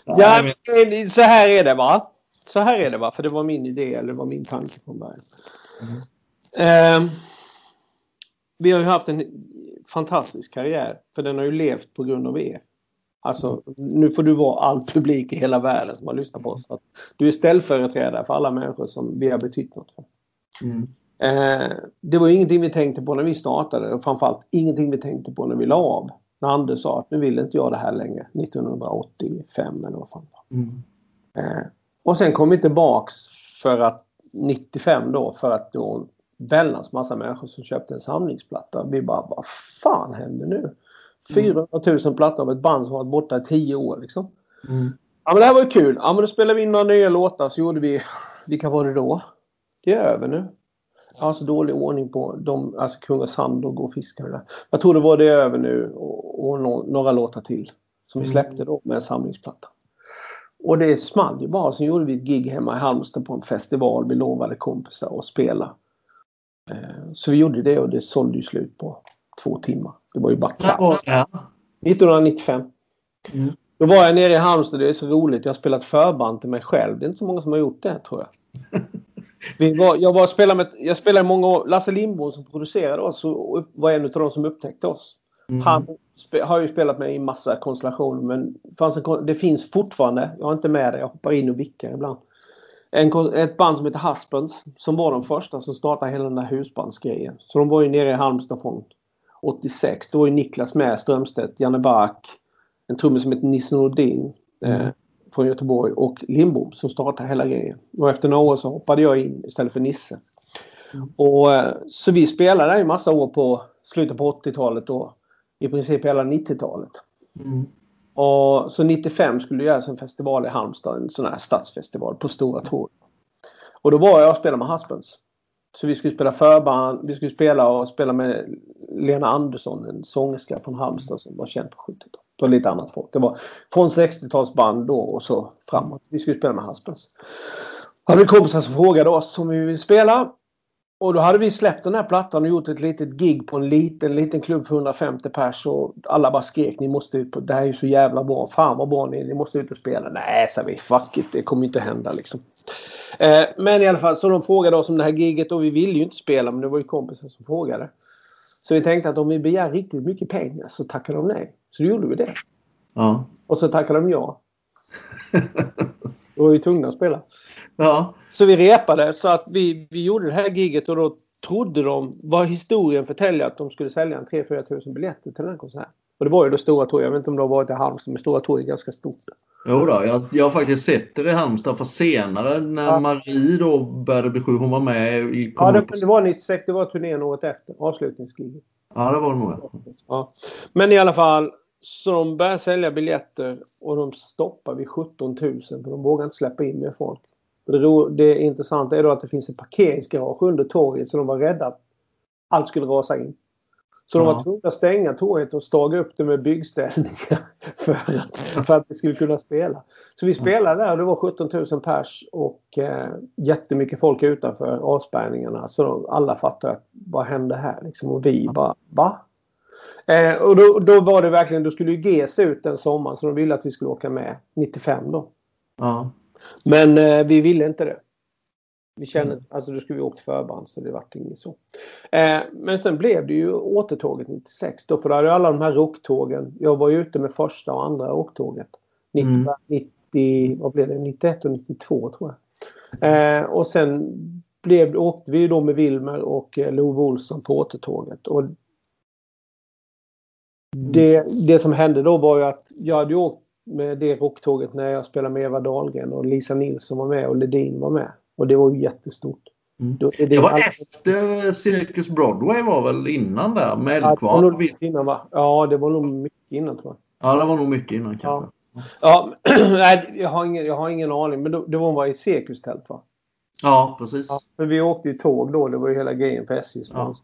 Ja, Ja, men så här är det va. Så här är det va. För det var min idé eller det var min tanke från början. Ehm, vi har ju haft en fantastisk karriär. För den har ju levt på grund av er. Alltså, nu får du vara all publik i hela världen som har lyssnat på oss. Att du är ställföreträdare för alla människor som vi har betytt något för. Mm. Eh, det var ingenting vi tänkte på när vi startade och framförallt ingenting vi tänkte på när vi la av. När Anders sa att nu vill inte jag det här längre. 1985 eller vad fan. Mm. Eh, och sen kom vi tillbaks för att 95 då för att då väldans massa människor som köpte en samlingsplatta. Vi bara, vad fan händer nu? 400 000 plattor av ett band som varit borta i 10 år liksom. Mm. Ja men det här var ju kul. Ja men då spelade vi in några nya låtar så gjorde vi, vilka var det då? Det är över nu. Jag har så dålig ordning på de, alltså Kungens Sand och Gå och fiska och det där. Jag tror det var det är över nu och, och nå- några låtar till. Som vi Mm. släppte då med en samlingsplatta. Och det small ju bara. Sen gjorde vi ett gig hemma i Halmstad på en festival. Vi lovade kompisar att spela. Eh, Så vi gjorde det och det sålde ju slut på två timmar. Det var ju bara här? 1995. Mm. Då var jag nere i Halmstad. Det är så roligt. Jag har spelat förband till mig själv. Det är inte så många som har gjort det tror jag. [laughs] Vi var, jag, var spelade med, jag spelade många år. Lasse Lindbom som producerade oss var en av de som upptäckte oss. Mm. Han spe, har ju spelat med i massa konstellationer men fanns en, det finns fortfarande. Jag är inte med det. Jag hoppar in och vickar ibland. En, ett band som heter Husbands som var de första som startade hela den där husbandsgrejen. Så de var ju nere i Halmstad från 86. Då ju Niklas med, Strömstedt, Janne Bark, en trummis som heter Nisse Nordin eh, Mm. från Göteborg och Lindbom som startade hela grejen. Och efter några år så hoppade jag in istället för Nisse. Mm. Och, eh, så vi spelade i massa år på slutet på 80-talet och i princip hela 90-talet. Mm. Och så 95 skulle det göras en festival i Halmstad, en sån här stadsfestival på Stora Torg. Och då var jag och spelade med Husbands. Så vi skulle spela förband, vi skulle spela och spela med Lena Andersson, en sångerska från Halmstad som var känd på 70-talet. Det var lite annat folk. Det var från 60-talsband då och så framåt. Vi skulle spela med Husbands. Hade vi kompisar som frågade oss om vi ville spela. Och då hade vi släppt den här plattan och gjort ett litet gig på en liten, liten klubb för 150 pers och alla bara skrek ni måste ut på, det här är ju så jävla bra, fan vad bra ni ni måste ut och spela. Nej, sa vi, fuck it, det kommer inte hända liksom. Eh, men i alla fall, så de frågade oss om det här giget och vi ville ju inte spela men det var ju kompisar som frågade. Så vi tänkte att om vi begär riktigt mycket pengar så tackar de nej. Så då gjorde vi det. Ja. Och så tackade de ja. [laughs] Då var vi tvungna att spela. Ja. Så vi repade så att vi, vi gjorde det här giget och då trodde de, vad historien förtäljer, att de skulle sälja en 3-4 tusen biljetter till den konserten. Och det var ju då Stora Torg. Jag vet inte om det har varit i Halmstad, men Stora Torg är ganska stort. Jo då, jag, jag har faktiskt sett det i Halmstad för senare när Ja. Marie då började bli sjuk. Hon var med i Ja, det, det var 96. Det var turnén året efter. Avslutningsgiget. ja, det var det nog. ja. Men i alla fall, så de började sälja biljetter och de stoppade vid 17 000 för de vågade inte släppa in mer folk. Det, det intressanta är då att det finns ett parkeringsgarage under torget så de var rädda att allt skulle rasa in. Så de var tvungna att stänga torget och staga upp det med byggställningar [laughs] för att, för att vi skulle kunna spela. Så vi spelade där och det var 17 000 pers och eh, jättemycket folk utanför avspärrningarna. Så de, alla fattade att vad hände här liksom? Och vi bara va? Eh, och då, då var det verkligen, då skulle ju GES ut den sommaren så de ville att vi skulle åka med 95 då. Ja. Men eh, vi ville inte det. Vi kände, mm. alltså då skulle vi åkt förband så det vart inget så. Eh, men sen blev det ju återtåget 96 då för då hade alla de här rocktågen. Jag var ju ute med första och andra rocktåget. 90, mm. 90, vad blev det? 91 och 92 tror jag. Eh, och sen blev, åkte vi då med Wilmer och eh, Love Olsson på återtåget. Och det, det som hände då var ju att jag hade åkt med det rocktåget när jag spelade med Eva Dahlgren och Lisa Nilsson var med och Ledin var med. Och det var ju jättestort. Mm. Det, det, var all... efter Cirkus Broadway var väl innan där? Med ja, det var innan va? Ja, det var nog mycket innan tror jag. Ja, det var nog mycket innan kanske. Ja, ja [clears throat] nej, jag, har ingen, jag har ingen aning. Men det, var i cirkustält va? Ja, precis. Ja, men vi åkte ju tåg då. Det var ju hela grejen för SJ. Ja.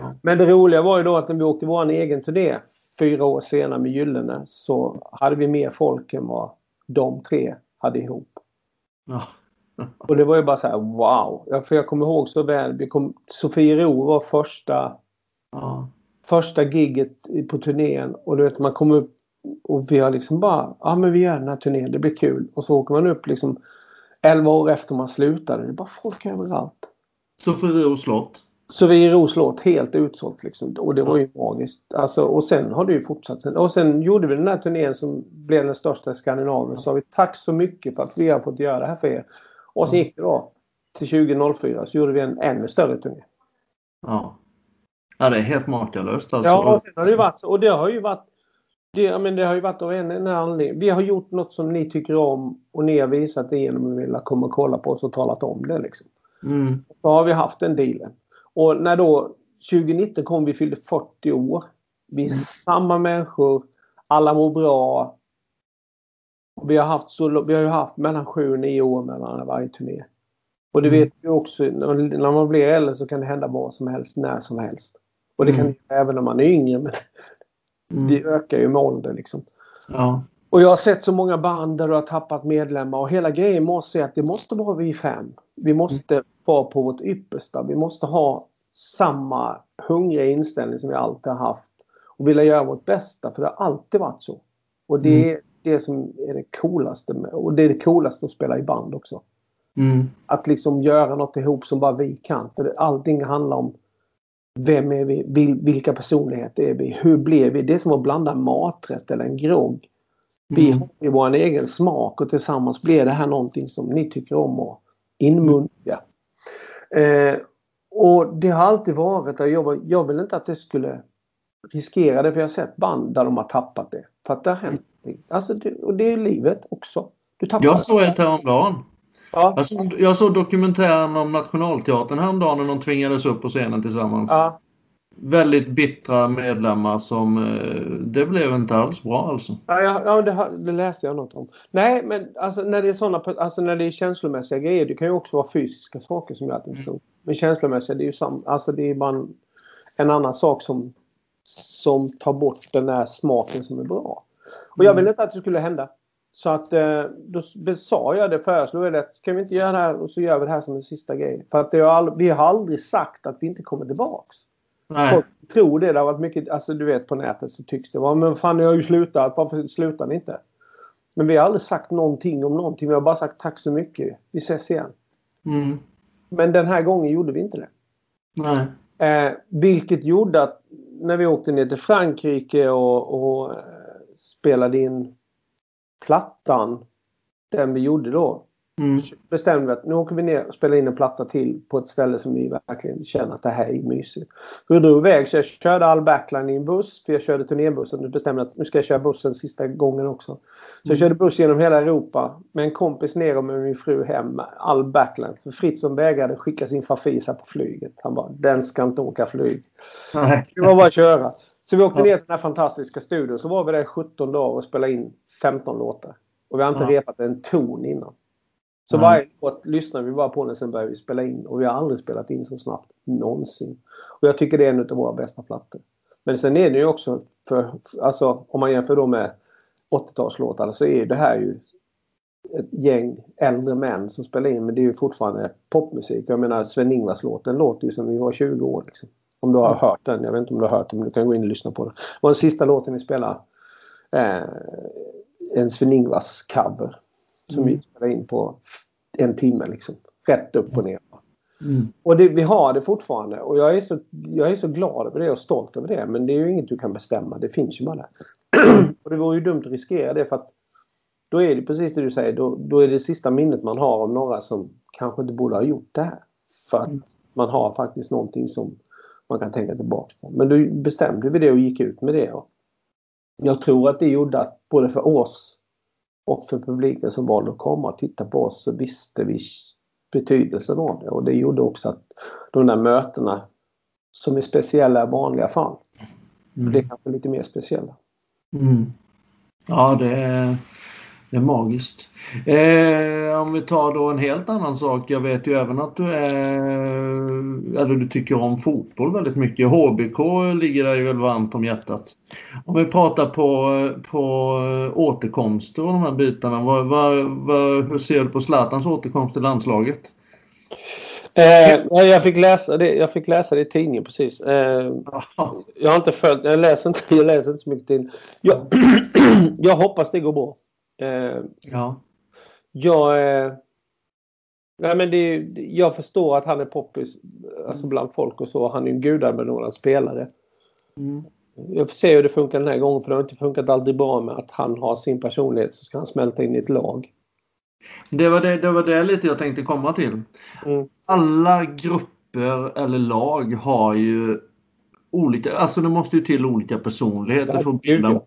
Ja. Men det roliga var ju då att när vi åkte vår egen turné fyra år senare med Gyllene så hade vi mer folk än vad de tre hade ihop. Ja. Och det var ju bara så här wow. För jag kommer ihåg så väl. Vi kom, Sofiero var första, ja. första gigget på turnén. Och du vet man kom upp och vi har liksom bara, ja men vi gör den här turnén, det blir kul. Och så åker man upp liksom 11 år efter man slutade. Det är bara folk överallt. Sofiero slott? Så vi i Roslåt helt utsålt liksom. Och det var ju magiskt. Alltså, och sen har det ju fortsatt. Och sen gjorde vi den här turnén som blev den största i Skandinavien. Så sa vi tack så mycket för att vi har fått göra det här för er. Och sen gick det då till 2004 så gjorde vi en ännu större turné. Ja. Ja, det är helt makalöst alltså. Ja, och, har det varit Och det har ju varit det, men det har ju varit av en, en anledning. Vi har gjort något som ni tycker om och ni har visat det genom att vilja komma och kolla på oss och talat om det. Liksom. Mm. Så har vi haft den dealen. Och när då 2019 kom vi fyllde 40 år. Vi är mm. samma människor. Alla mår bra. Vi har, haft så, vi har ju haft mellan 7 och 9 år mellan varje turné. Och det mm. vet vi också, när man blir äldre så kan det hända vad som helst, när som helst. Och det kan mm. även när man är yngre. Men mm. Det ökar ju med åldern liksom. Ja. Och jag har sett så många band där du har tappat medlemmar och hela grejen måste säga att det måste vara vi fem. Vi måste mm. vara på vårt yppersta. Vi måste ha samma hungriga inställning som vi alltid har haft. Och vilja göra vårt bästa för det har alltid varit så. Och det mm. är det som är det coolaste med, och det är det coolaste att spela i band också. Mm. Att liksom göra något ihop som bara vi kan. För allting handlar om vem är vi? Vilka personligheter är vi? Hur blev vi? Det är som att blanda maträtt eller en grogg. Vi mm. har ju vår egen smak och tillsammans blir det här någonting som ni tycker om att inmundiga. Eh, och det har alltid varit att jag, jag vill inte att det skulle riskera det för jag har sett band där de har tappat det. För att det har hänt. Alltså det, och det är livet också. Du tappar jag såg ett häromdagen. Ja. Jag, såg, jag såg dokumentären om Nationalteatern häromdagen när de tvingades upp på scenen tillsammans. Ja väldigt bittra medlemmar som eh, det blev inte alls bra alltså. Ja, ja det, det läste jag något om. Nej, men alltså, när det är såna, alltså när det är känslomässiga grejer. Det kan ju också vara fysiska saker som gör att det inte mm. Men känslomässiga, det är ju sam, alltså det är bara en, en, annan sak som, som tar bort den där smaken som är bra. Och jag mm. ville inte att det skulle hända. Så att eh, då sa jag det, föreslog det. Ska vi inte göra det här och så gör vi det här som en sista grej. För att all, vi har aldrig sagt att vi inte kommer tillbaks. Nej. Folk tror det. Det har varit mycket, alltså du vet på nätet så tycks det vara. Men fan ni har ju slutat. Varför slutar ni inte? Men vi har aldrig sagt någonting om någonting. Vi har bara sagt tack så mycket. Vi ses igen. Mm. Men den här gången gjorde vi inte det. Nej. Eh, vilket gjorde att när vi åkte ner till Frankrike och, och eh, spelade in plattan. Den vi gjorde då. Mm. bestämde vi att nu åker vi ner och spelar in en platta till på ett ställe som vi verkligen känner att det här är mysigt. Så vi drog iväg så jag körde all backline i en buss för jag körde turnébussen. Nu bestämde jag att nu ska jag köra bussen sista gången också. Så jag mm. körde buss genom hela Europa med en kompis ner och med min fru hem all backline. För Fritzson vägrade skicka sin Fafisa på flyget. Han bara den ska inte åka flyg. Det var bara att köra. Så vi åkte ner till den här fantastiska studion. Så var vi där 17 dagar och spelade in 15 låtar. Och vi har inte ja. repat en ton innan. Så Nej. varje låt lyssnar vi bara på den sen börjar vi spela in. Och vi har aldrig spelat in så snabbt någonsin. Och jag tycker det är en av våra bästa plattor. Men sen är det ju också för, alltså om man jämför då med 80-talslåtarna så är det här ju ett gäng äldre män som spelar in men det är ju fortfarande popmusik. Jag menar Sven-Ingvars-låten låter ju som vi var 20 år. Liksom. Om du har Mm. hört den. Jag vet inte om du har hört den men du kan gå in och lyssna på den. Och den sista låten vi spelar eh, en Sven-Ingvars cover. Som Mm. vi spelar in på en timme liksom. Rätt upp och ner. Mm. Och det, vi har det fortfarande och jag är, så, jag är så glad över det och stolt över det. Men det är ju inget du kan bestämma. Det finns ju bara där. [clears throat] och det vore ju dumt att riskera det för att då är det precis det du säger. Då, då är det sista minnet man har om några som kanske inte borde ha gjort det här. För att Mm. man har faktiskt någonting som man kan tänka tillbaka på. Men då bestämde vi det och gick ut med det. Och jag tror att det gjorde att både för oss och för publiken som valde att komma och titta på oss så visste vi betydelsen av det. Och det gjorde också att de där mötena som är speciella i vanliga fall Mm. blev kanske lite mer speciella. Mm. Ja, det är, det är magiskt. Eh, om vi tar då en helt annan sak. Jag vet ju även att du är, eller du tycker om fotboll väldigt mycket. HBK ligger dig väl varmt om hjärtat. Om vi pratar på, på återkomster och de här bitarna. Vad, vad, vad, hur ser du på Zlatans återkomst till landslaget? Eh, ja, jag, fick läsa det, jag fick läsa det i tidningen precis. Eh, Ja. jag har inte följt, jag läser inte, jag läser inte så mycket tidning. Jag, [clears throat] jag hoppas det går bra. Eh, Ja. jag, eh, nej men det, jag förstår att han är poppis alltså bland folk och så. Han är en gudabenådad spelare. Mm. Jag får se hur det funkar den här gången för det har inte funkat aldrig bra med att han har sin personlighet så ska han smälta in i ett lag. Det var det, det var det lite jag tänkte komma till. Mm. Alla grupper eller lag har ju olika, alltså det måste ju till olika personligheter för att bilda.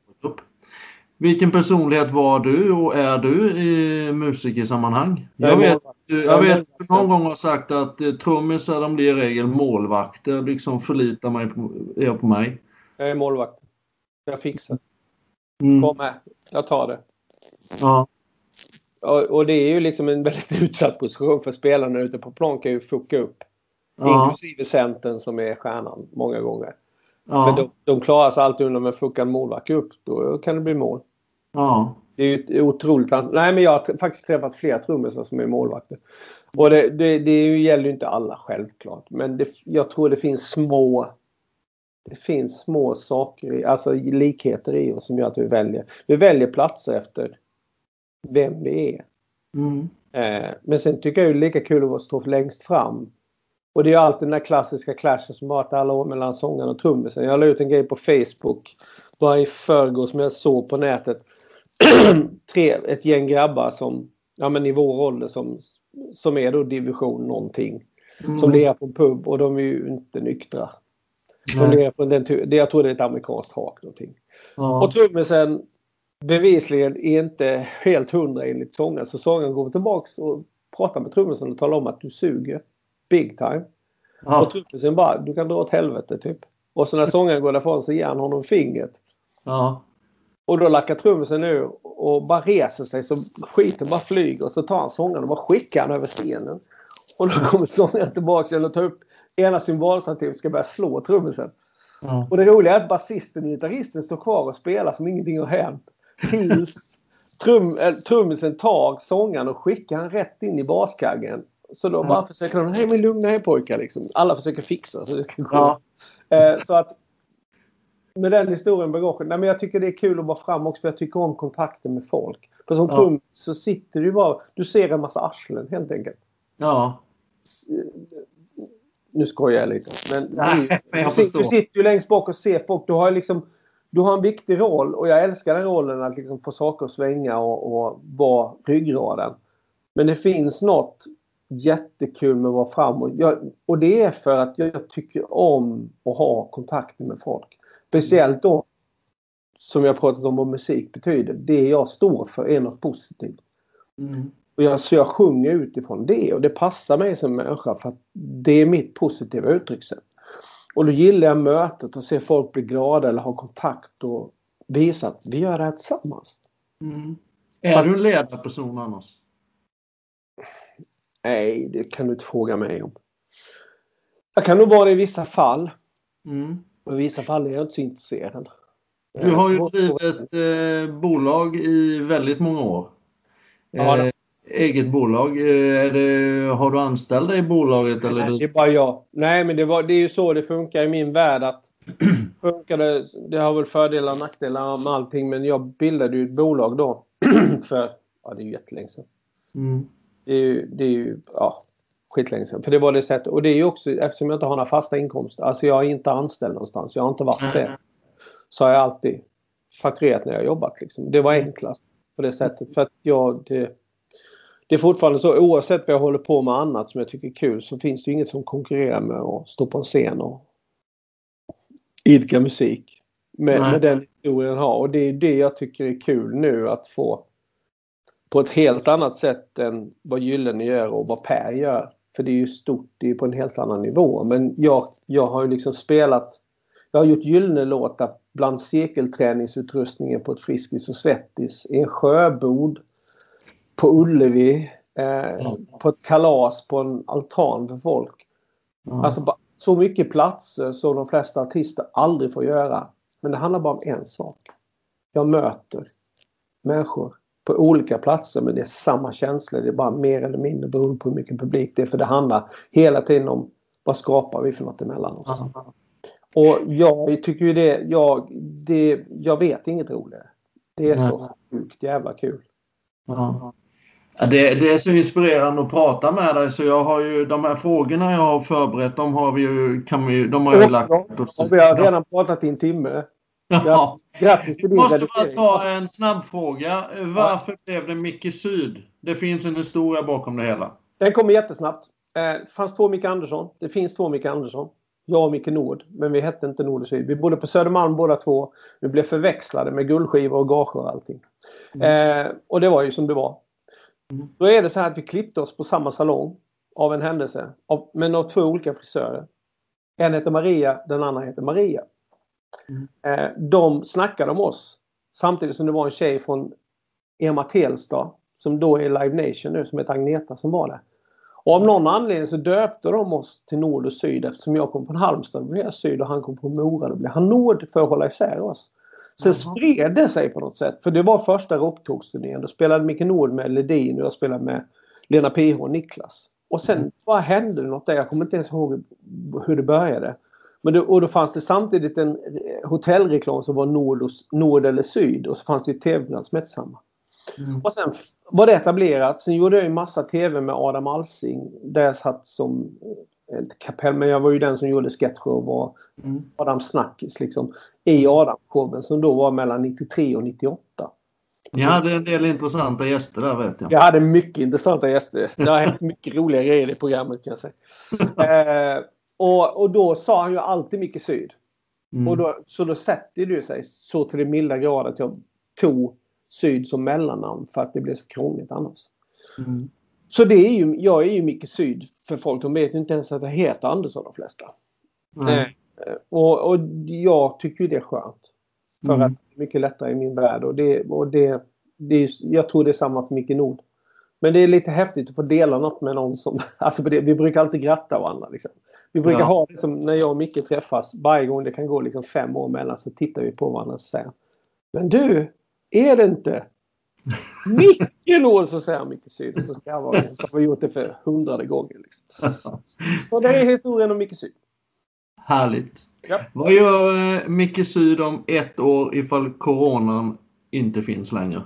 Vilken personlighet var du och är du i musikersammanhang? Jag vet, jag vet målvakt. någon gång har sagt att eh, trummisar de blir i regel målvakter. Liksom förlitar mig på, er på mig. Jag är målvakt. Jag fixar. Mm. Kom med. Jag tar det. Ja. Och, och det är ju liksom en väldigt [laughs] utsatt position för spelarna ute på plan kan ju fucka upp. Ja. Inklusive centern som är stjärnan många gånger. För Ja. de, de klarar sig alltid undan med fuckar en målvakt upp. Då kan det bli mål. Ja. Det är ju otroligt Nej men jag har faktiskt träffat flera trummisar som är målvakter. Och det, det, det gäller ju inte alla självklart. Men det, jag tror det finns små det finns små saker, alltså likheter i oss som gör att vi väljer. Vi väljer platser efter vem vi är. Mm. Eh, men sen tycker jag det är lika kul att stå längst fram. Och det är alltid den där klassiska clashen som varit alla år mellan sångaren och trummisen. Jag la ut en grej på Facebook bara i förrgår som jag såg på nätet. [clears throat] Tre, ett gäng grabbar som, ja men i vår ålder som, som är då division någonting. Mm. Som lirar på en pub och de är ju inte nyktra. De lirar på den, det, jag tror det är ett amerikanskt hak någonting. Ja. Och trummisen bevisligen är inte helt hundra enligt sångaren. Så sångaren går tillbaks och pratar med trummisen och talar om att du suger. Big time. Ja. Och trummisen bara, du kan dra åt helvete typ. Och så när sångaren går därifrån så ger han honom fingret. Ja. Och då lackar trummisen ur och bara reser sig så skiten bara flyger. Och så tar han sångaren och bara skickar han över scenen. Och då kommer sångaren tillbaks eller tar upp ena symbolstativet och ska börja slå trummisen. Ja. Och det roliga är att basisten och gitarristen står kvar och spelar som ingenting har hänt. Tills trum, äh, trummisen tar sångaren och skickar han rätt in i baskaggen. Så då bara försöker de, hej men lugna er pojkar liksom. Alla försöker fixa så det ska gå. Ja. Eh, så att med den historien i bagaget. Nej, men jag tycker det är kul att vara fram också för jag tycker om kontakten med folk. För som Ja. trum så sitter du bara, du ser en massa arslen helt enkelt. Ja. Nu skojar jag lite. Men, Nej, men jag du, sitter, du sitter ju längst bak och ser folk. Du har liksom du har en viktig roll och jag älskar den rollen att liksom få saker att svänga och, och vara ryggraden. Men det finns något jättekul med att vara fram och, jag, och det är för att jag tycker om att ha kontakter med folk. Speciellt då som jag pratat om vad musik betyder. Det jag står för är något positivt. Mm. Och jag, så jag sjunger utifrån det och det passar mig som människa för att det är mitt positiva uttryckssätt. Och då gillar jag mötet och se folk bli glada eller ha kontakt och visa att vi gör det här tillsammans. Mm. Är du en ledarperson annars? Nej, det kan du inte fråga mig om. Jag kan nog vara det i vissa fall. Mm. Och I vissa fall är jag inte så intresserad. Du har ju Eh, drivit eh, bolag i väldigt många år. Ja, Eh, eget bolag. Eh, det, har du anställda i bolaget? Eller Nej, det är bara jag. Nej, men det, var, det är ju så det funkar i min värld. att [clears throat] funkar det, det har väl fördelar och nackdelar med allting, men jag bildade ju ett bolag då. [clears throat] för, ja det är ju jättelänge sedan. Mm. Det är ju, det är ju ja, skitlänge sedan. För det var det sättet. Och det är ju också eftersom jag inte har några fasta inkomster. Alltså jag är inte anställd någonstans. Jag har inte varit det. Så har jag alltid fakturerat när jag jobbat. Liksom. Det var enklast på det sättet. För att jag, det, det är fortfarande så oavsett vad jag håller på med annat som jag tycker är kul så finns det inget som konkurrerar med att stå på en scen och idka musik. Med, med den historien har. Och det är det jag tycker är kul nu att få på ett helt annat sätt än vad Gyllene gör och vad Per gör. För det är ju stort, det är på en helt annan nivå. Men jag, jag har ju liksom spelat jag har gjort Gyllene-låtar bland cirkelträningsutrustningen på ett Friskis och Svettis, i en sjöbod, på Ullevi, eh, på ett kalas på en altan för folk. Ja. Alltså så mycket platser som de flesta artister aldrig får göra. Men det handlar bara om en sak. Jag möter människor på olika platser men det är samma känslor. Det är bara mer eller mindre beroende på hur mycket publik det är. För det handlar hela tiden om vad skapar vi för något emellan oss. Ja. Och jag tycker ju det, jag, det, jag vet inget roligare. Det är så sjukt jävla kul. Ja, Det, det är så inspirerande att prata med dig så jag har ju de här frågorna jag har förberett de har vi ju, kan vi, de har jag ju lagt vi har redan pratat i en timme. Ja. Grattis till Jag din måste bara ta en snabb fråga. Varför blev det Micke Syd? Det finns en historia bakom det hela. Den kommer jättesnabbt. Eh, Det fanns två Micke Andersson. Det finns två Micke Andersson. Jag och Micke Nord. Men vi hette inte Nord och Syd. Vi bodde på Södermalm båda två. Vi blev förväxlade med guldskivor och gager och allting. Eh, och det var ju som det var. Mm. Då är det så här att vi klippte oss på samma salong. Av en händelse. Av, men av två olika frisörer. En heter Maria, den andra heter Maria. Mm. Eh, de snackade om oss. Samtidigt som det var en tjej från Emma Telstad. Som då är Live Nation nu, som heter Agneta som var där. Och av någon anledning så döpte de oss till Nord och Syd eftersom jag kom från Halmstad, då blev jag Syd och han kom från Mora, då blev han Nord för att hålla isär oss. Sen Jaha. spred det sig på något sätt. För det var första rocktågsturnén. Då spelade Micke Nord med Ledin och jag spelade med Lena PH och Niklas. Och sen bara hände det något där. Jag kommer inte ens ihåg hur det började. Men då, och då fanns det samtidigt en eh, hotellreklam som var Nord, och, Nord eller Syd och så fanns det ett tv-program som hette samma. Mm. Och sen var det etablerat. Sen gjorde jag en massa tv med Adam Alsing. Där jag satt som eh, ett kapell. Men jag var ju den som gjorde sketcher och var Mm. Adam Snackis liksom. I Adam-showen som då var mellan 93 och 98. Ni hade en del intressanta gäster där vet jag. Jag hade mycket intressanta gäster. Det har hänt mycket roliga grejer i programmet kan jag säga. [laughs] Eh, och, och då sa han ju alltid mycket syd. Mm. Och då, så då sätter det sig så till det milda grad att jag tog syd som mellannamn för att det blev så krångligt annars. Mm. Så det är ju, jag är ju mycket syd för folk. De vet ju inte ens att jag heter Andersson de flesta. Eh, och, och jag tycker ju det är skönt. För Mm. att det är mycket lättare i min värld. Och det, och det, det är, jag tror det är samma för Micke Nord. Men det är lite häftigt att få dela något med någon som... [laughs] Alltså det, vi brukar alltid gratta varandra. Liksom. Vi brukar Ja. ha det som när jag och Micke träffas. Varje gång det kan gå liksom fem år mellan så tittar vi på varandra och säger Men du, är det inte [laughs] Micke? Så säger han Micke Syd. Så ska jag vara Så har vi gjort det för hundrade gånger. Liksom. Och det är historien om Micke Syd. Härligt. Ja. Vad gör eh, Micke Syd om ett år ifall coronan inte finns längre?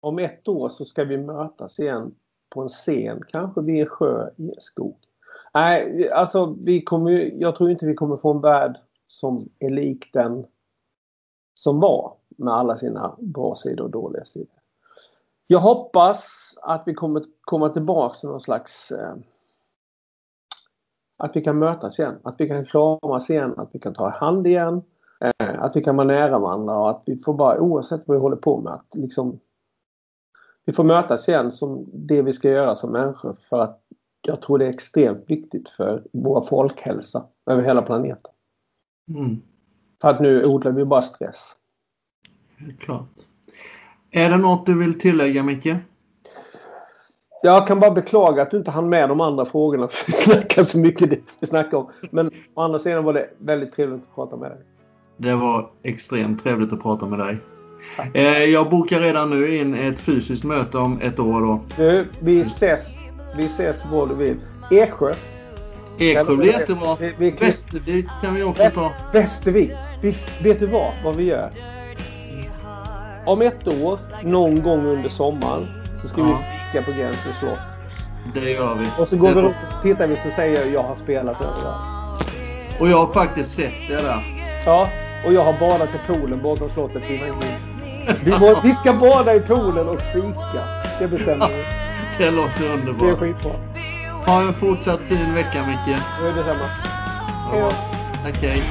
Om ett år så ska vi mötas igen på en scen, kanske vid en sjö i en skog. Nej, alltså vi kommer, ju- jag tror inte vi kommer få en värld som är lik den som var med alla sina bra sidor och dåliga sidor. Jag hoppas att vi kommer komma tillbaks till någon slags eh, att vi kan mötas igen, att vi kan kramas igen, att vi kan ta hand igen, eh, att vi kan vara nära varandra och att vi får bara oavsett vad vi håller på med att liksom vi får mötas igen som det vi ska göra som människor för att jag tror det är extremt viktigt för vår folkhälsa över hela planeten. Mm. För att nu odlar vi bara stress. Helt klart. Är det något du vill tillägga Micke? Jag kan bara beklaga att du inte hann med de andra frågorna. [laughs] För vi snackar så mycket det vi snackar om. Men å andra sidan var det väldigt trevligt att prata med dig. Det var extremt trevligt att prata med dig. Eh, jag bokar redan nu in ett fysiskt möte om ett år då. Du, vi ses. Vi ses var du vill. Eksjö. Eksjö blir jättebra. Vi, vi, Västervik kan vi också ta. Västervik. Vi, vet du vad? Vad vi gör? Om ett år, någon gång under sommaren, så ska Ja. vi fika på Gränsen slott. Det gör vi. Och så går Det- vi runt och tittar vi så säger jag jag har spelat överallt. Och jag har faktiskt sett det där. Ja, och jag har badat i poolen bakom slottet innan jul. Vi, må- vi ska bada i poolen och fika. Det bestämmer vi. [laughs] Det låter Det är underbart. skitbra. Ha en fortsatt fin vecka Micke. Det är detsamma. Hej då. Tack hej.